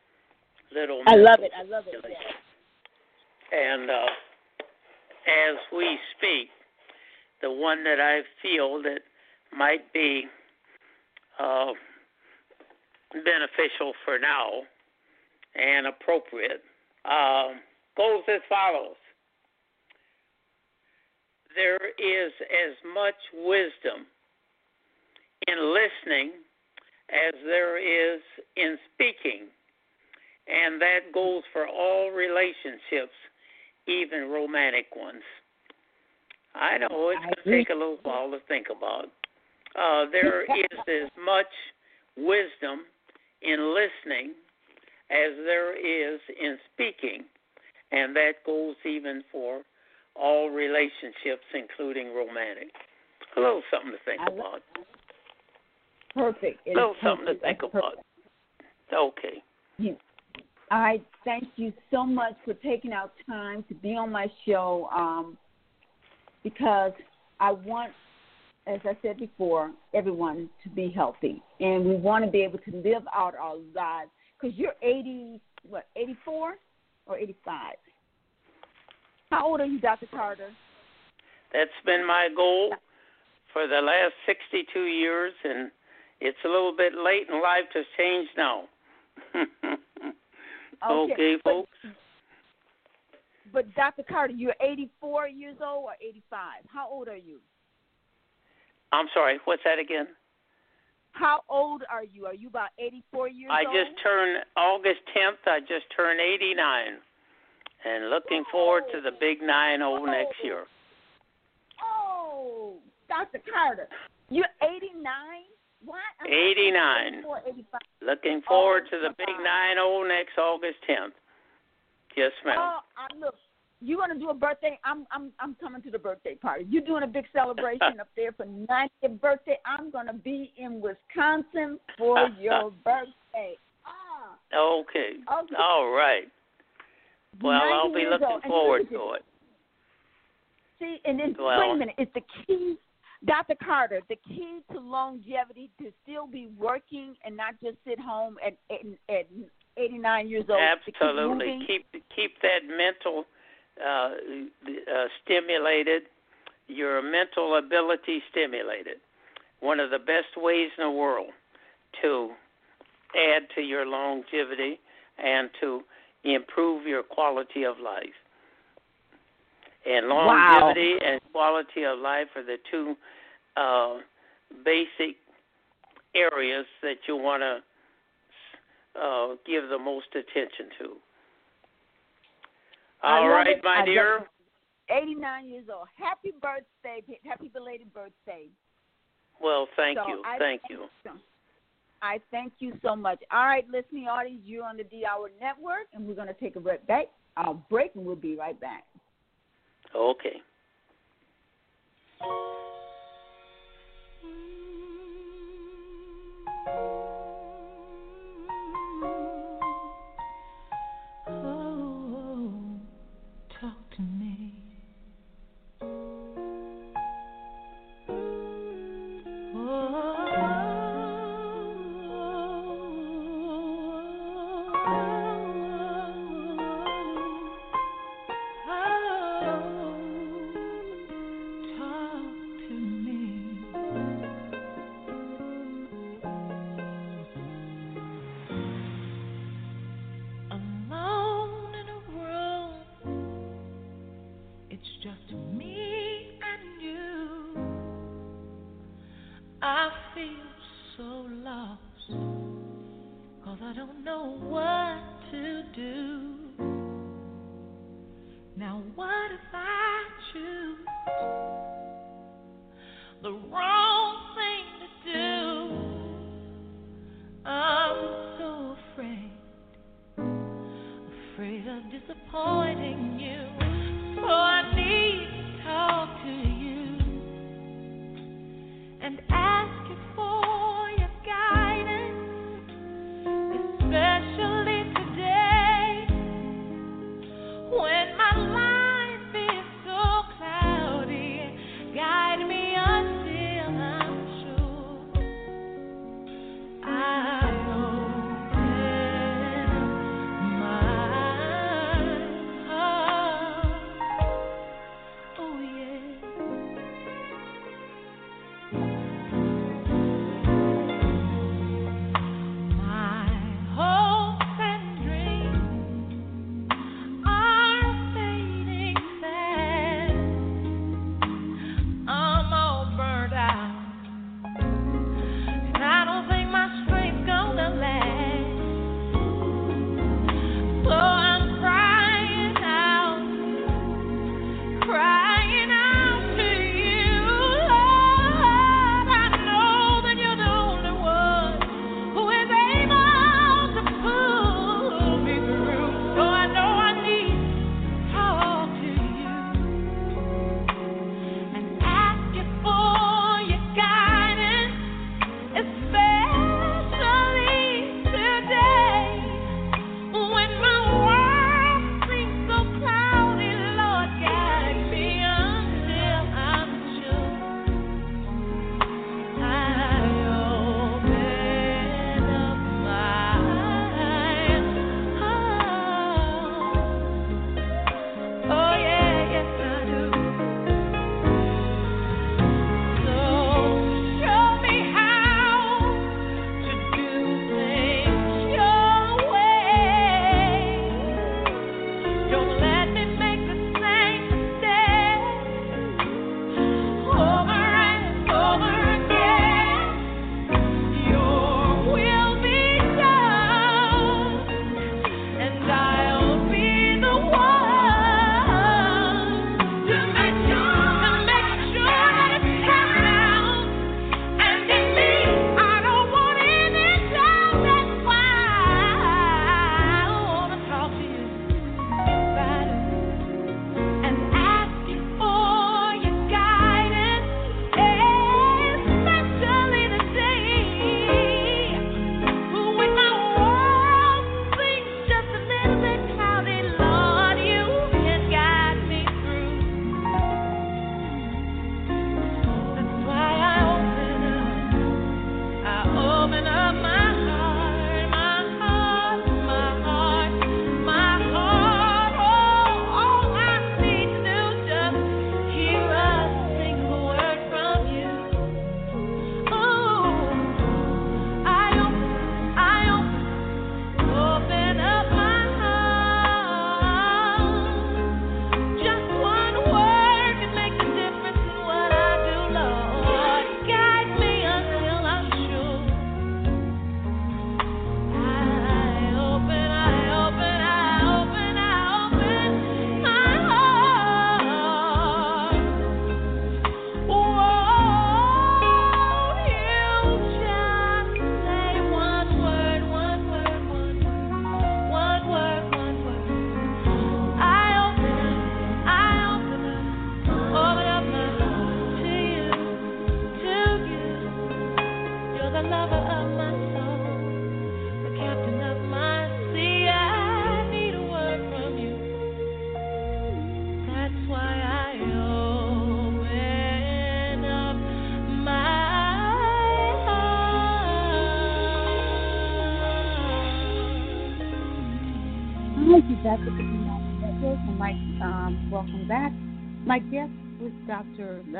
Little. I love it. I love it. Yeah. And uh, as we speak, the one that I feel that might be uh, beneficial for now and appropriate uh, goes as follows. There is as much wisdom in listening as there is in speaking, and that goes for all relationships even romantic ones. I know it's going to take a little while to think about. Uh, there is as much wisdom in listening as there is in speaking, and that goes even for all relationships, including romantic. A little something to think about. Perfect. A little something to think about. Okay. Yeah. I thank you so much for taking out time to be on my show um, because I want, as I said before, everyone to be healthy. And we want to be able to live out our lives. Because you're 80, what, 84 or 85? How old are you, Dr. Carter? That's been my goal for the last 62 years, and it's a little bit late in life to change now. Okay, okay but, folks. But Dr. Carter, you're 84 years old or 85? How old are you? I'm sorry. What's that again? How old are you? Are you about 84 years I old? I just turned August 10th. I just turned 89, and looking forward to the big 9-0 next year. Oh, Dr. Carter, you're 89. What? 89. Looking forward oh, to the big 9 0 next August 10th. Yes, ma'am. Oh, I look, you want to do a birthday? I'm I'm I'm coming to the birthday party. You're doing a big celebration up there for 90th birthday. I'm gonna be in Wisconsin for your birthday. Ah. Okay. Okay. All right. Well, I'll be looking. Forward to it. See, and then Well- wait a minute. It's the key, Dr. Carter. The key to longevity to still be working and not just sit home at at, at 89 years old. to keep Absolutely. Keep keep that mental uh, uh, stimulated, your mental ability stimulated. One of the best ways in the world to add to your longevity and to improve your quality of life. And longevity and quality of life are the two uh, basic areas that you want to uh, give the most attention to. All right, it. my I dear. 89 years old. Happy birthday. Happy belated birthday. Well, thank So you. I Thank you. I thank you so much. All right, listening audience, you're on the D Hour Network, and we're going to take a break, back, uh, break, and we'll be right back. Okay. Mm.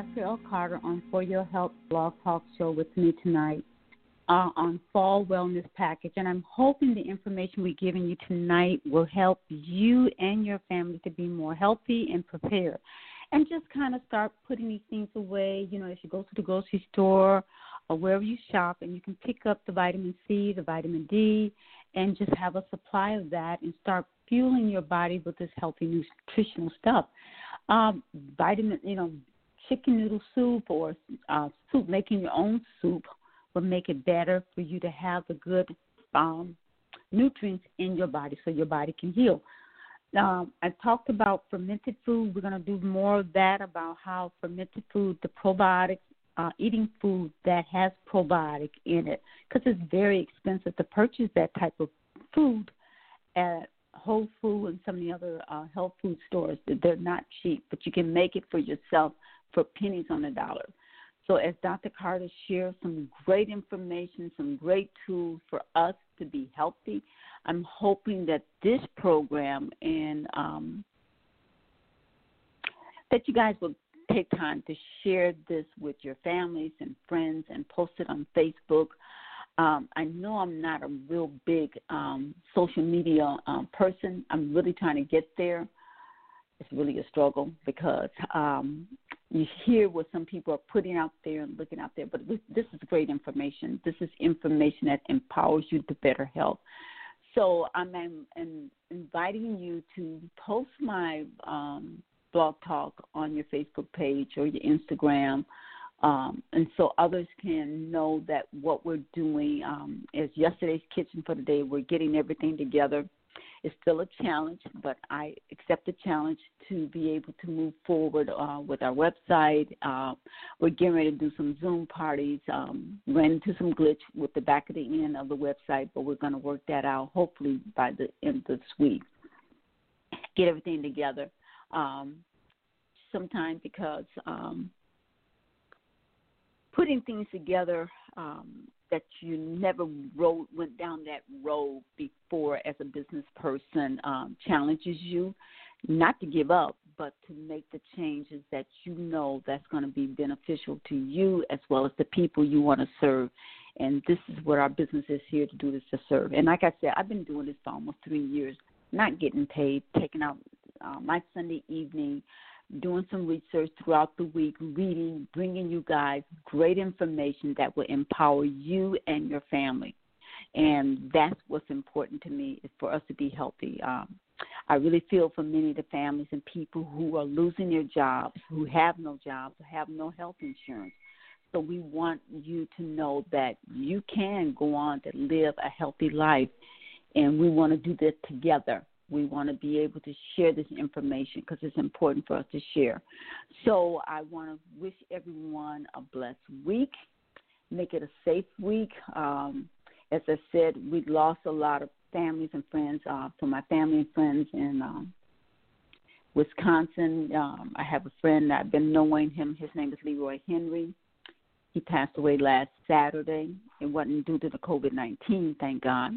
Dr. Lester L. Carter on For Your Health Blog Talk Show with me tonight uh, on Fall Wellness Package. And I'm hoping the information we're giving you tonight will help you and your family to be more healthy and prepared. And just kind of start putting these things away. You know, as you go to the grocery store or wherever you shop, and you can pick up the vitamin C, the vitamin D, and just have a supply of that and start fueling your body with this healthy nutritional stuff. Um, vitamin, you know, chicken noodle soup or uh, soup, making your own soup will make it better for you to have the good um, nutrients in your body so your body can heal. Um, I talked about fermented food. We're going to do more of that about how fermented food, the probiotics, uh, eating food that has probiotic in it, because it's very expensive to purchase that type of food at Whole Food and some of the other uh, health food stores. They're not cheap, but you can make it for yourself for pennies on the dollar. So, as Dr. Carter shares some great information, some great tools for us to be healthy, I'm hoping that this program and um, that you guys will take time to share this with your families and friends and post it on Facebook. Um, I know I'm not a real big um, social media um, person. I'm really trying to get there. It's really a struggle because um, you hear what some people are putting out there and looking out there, but this, is great information. This is information that empowers you to better health. So I'm, I'm, I'm inviting you to post my um, blog talk on your Facebook page or your Instagram. Um, and so others can know that what we're doing um, is yesterday's kitchen for the day. We're getting everything together it's still a challenge, but I accept the challenge to be able to move forward uh, with our website. Uh, we're getting ready to do some Zoom parties. Um, ran into some glitch with the back of the end of the website, but we're going to work that out hopefully by the end of this week. Get everything together. Um, because um, putting things together um, that you never rode, went down that road before as a business person um, challenges you not to give up, but to make the changes that you know that's going to be beneficial to you as well as the people you want to serve. And this is what our business is here to do is to serve. And like I said, I've been doing this for almost three years, not getting paid, taking out uh, my Sunday evening doing some research throughout the week, reading, bringing you guys great information that will empower you and your family. And that's what's important to me is for us to be healthy. Um, I really feel for many of the families and people who are losing their jobs, who have no jobs, who have no health insurance. So we want you to know that you can go on to live a healthy life, and we want to do this together we want to be able to share this information because it's important for us to share. So I want to wish everyone a blessed week. Make it a safe week. Um, as I said, we lost a lot of families and friends. Uh, my family and friends in um, Wisconsin. Um, I have a friend I've been knowing him. His name is Leroy Henry. He passed away last Saturday. It wasn't due to the COVID 19, thank God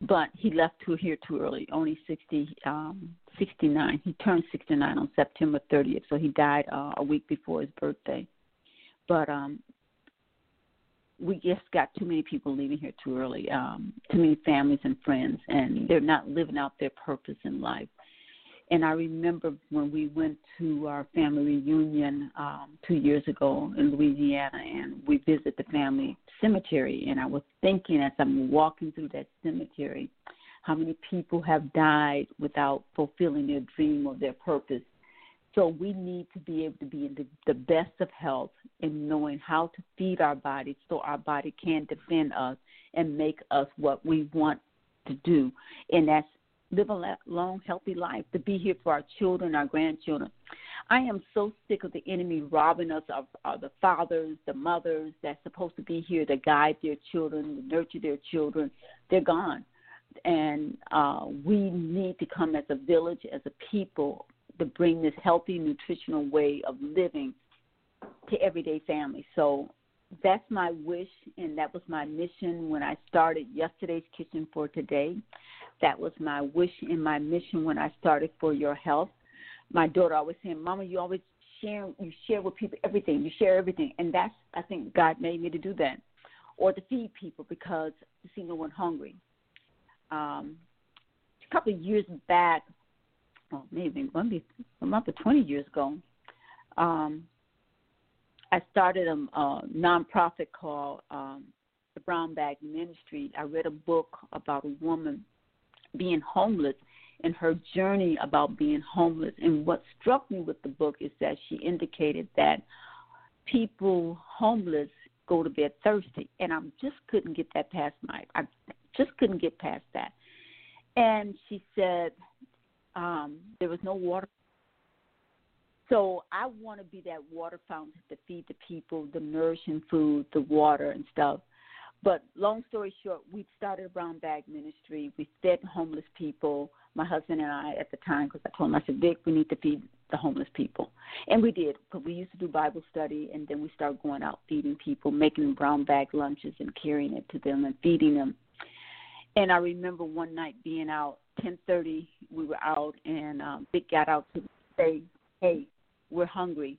but he left to here too early, only 60, um, 69. He turned 69 on September 30th, so he died uh, a week before his birthday. But um, we just got too many people leaving here too early, um, too many families and friends, and they're not living out their purpose in life. And I remember when we went to our family reunion um, two years ago in Louisiana, and we visited the family cemetery. And I was thinking as I'm walking through that cemetery, how many people have died without fulfilling their dream or their purpose. So we need to be able to be in the, the best of health in knowing how to feed our body so our body can defend us and make us what we want to do. And that's live a long, healthy life, to be here for our children, our grandchildren. I am so sick of the enemy robbing us of, of the fathers, the mothers that's supposed to be here to guide their children, to nurture their children. They're gone. And uh, we need to come as a village, as a people, to bring this healthy, nutritional way of living to everyday families. So that's my wish, and that was my mission when I started yesterday's kitchen for today That was my wish and my mission when I started for your health. My daughter always saying, "Mama, you always share. You share with people everything. You share everything." And that's I think God made me to do that, or to feed people because to see no one hungry. Um, a couple of years back, well, maybe maybe about 20 years ago, um, I started a, a nonprofit called um, the Brown Bag Ministry. I read a book about a woman being homeless and her journey about being homeless. And what struck me with the book is that she indicated that people homeless go to bed thirsty, and I just couldn't get that past my. I just couldn't get past that. And she said um, there was no water so I want to be that water fountain to feed the people, the nourishing food, the water and stuff. But long story short, we started a brown bag ministry. We fed homeless people. My husband and I at the time, because I told him, I said, Vic, we need to feed the homeless people, and we did. Because we used to do Bible study, and then we started going out feeding people, making brown bag lunches and carrying it to them and feeding them. And I remember one night being out, 10:30, we were out, and um, Vic got out to say, "Hey, we're hungry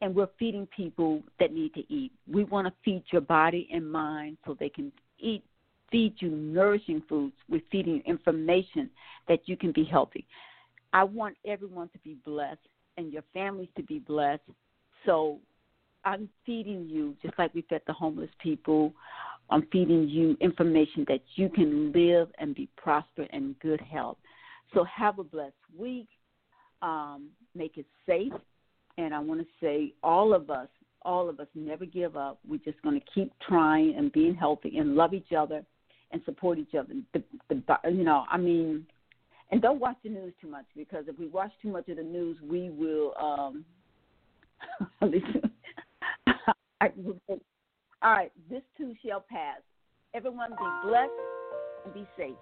and we're feeding people that need to eat. We want to feed your body and mind so they can eat, feed you nourishing foods. We're feeding information that you can be healthy. I want everyone to be blessed and your families to be blessed. So I'm feeding you just like we fed the homeless people. I'm feeding you information that you can live and be prosperous and good health. So have a blessed week. Um, make it safe and I want to say, all of us, all of us, never give up. We're just going to keep trying and being healthy and love each other and support each other. The, the, you know, I mean, and don't watch the news too much because if we watch too much of the news, we will. um All right, this too shall pass. Everyone be blessed and be safe.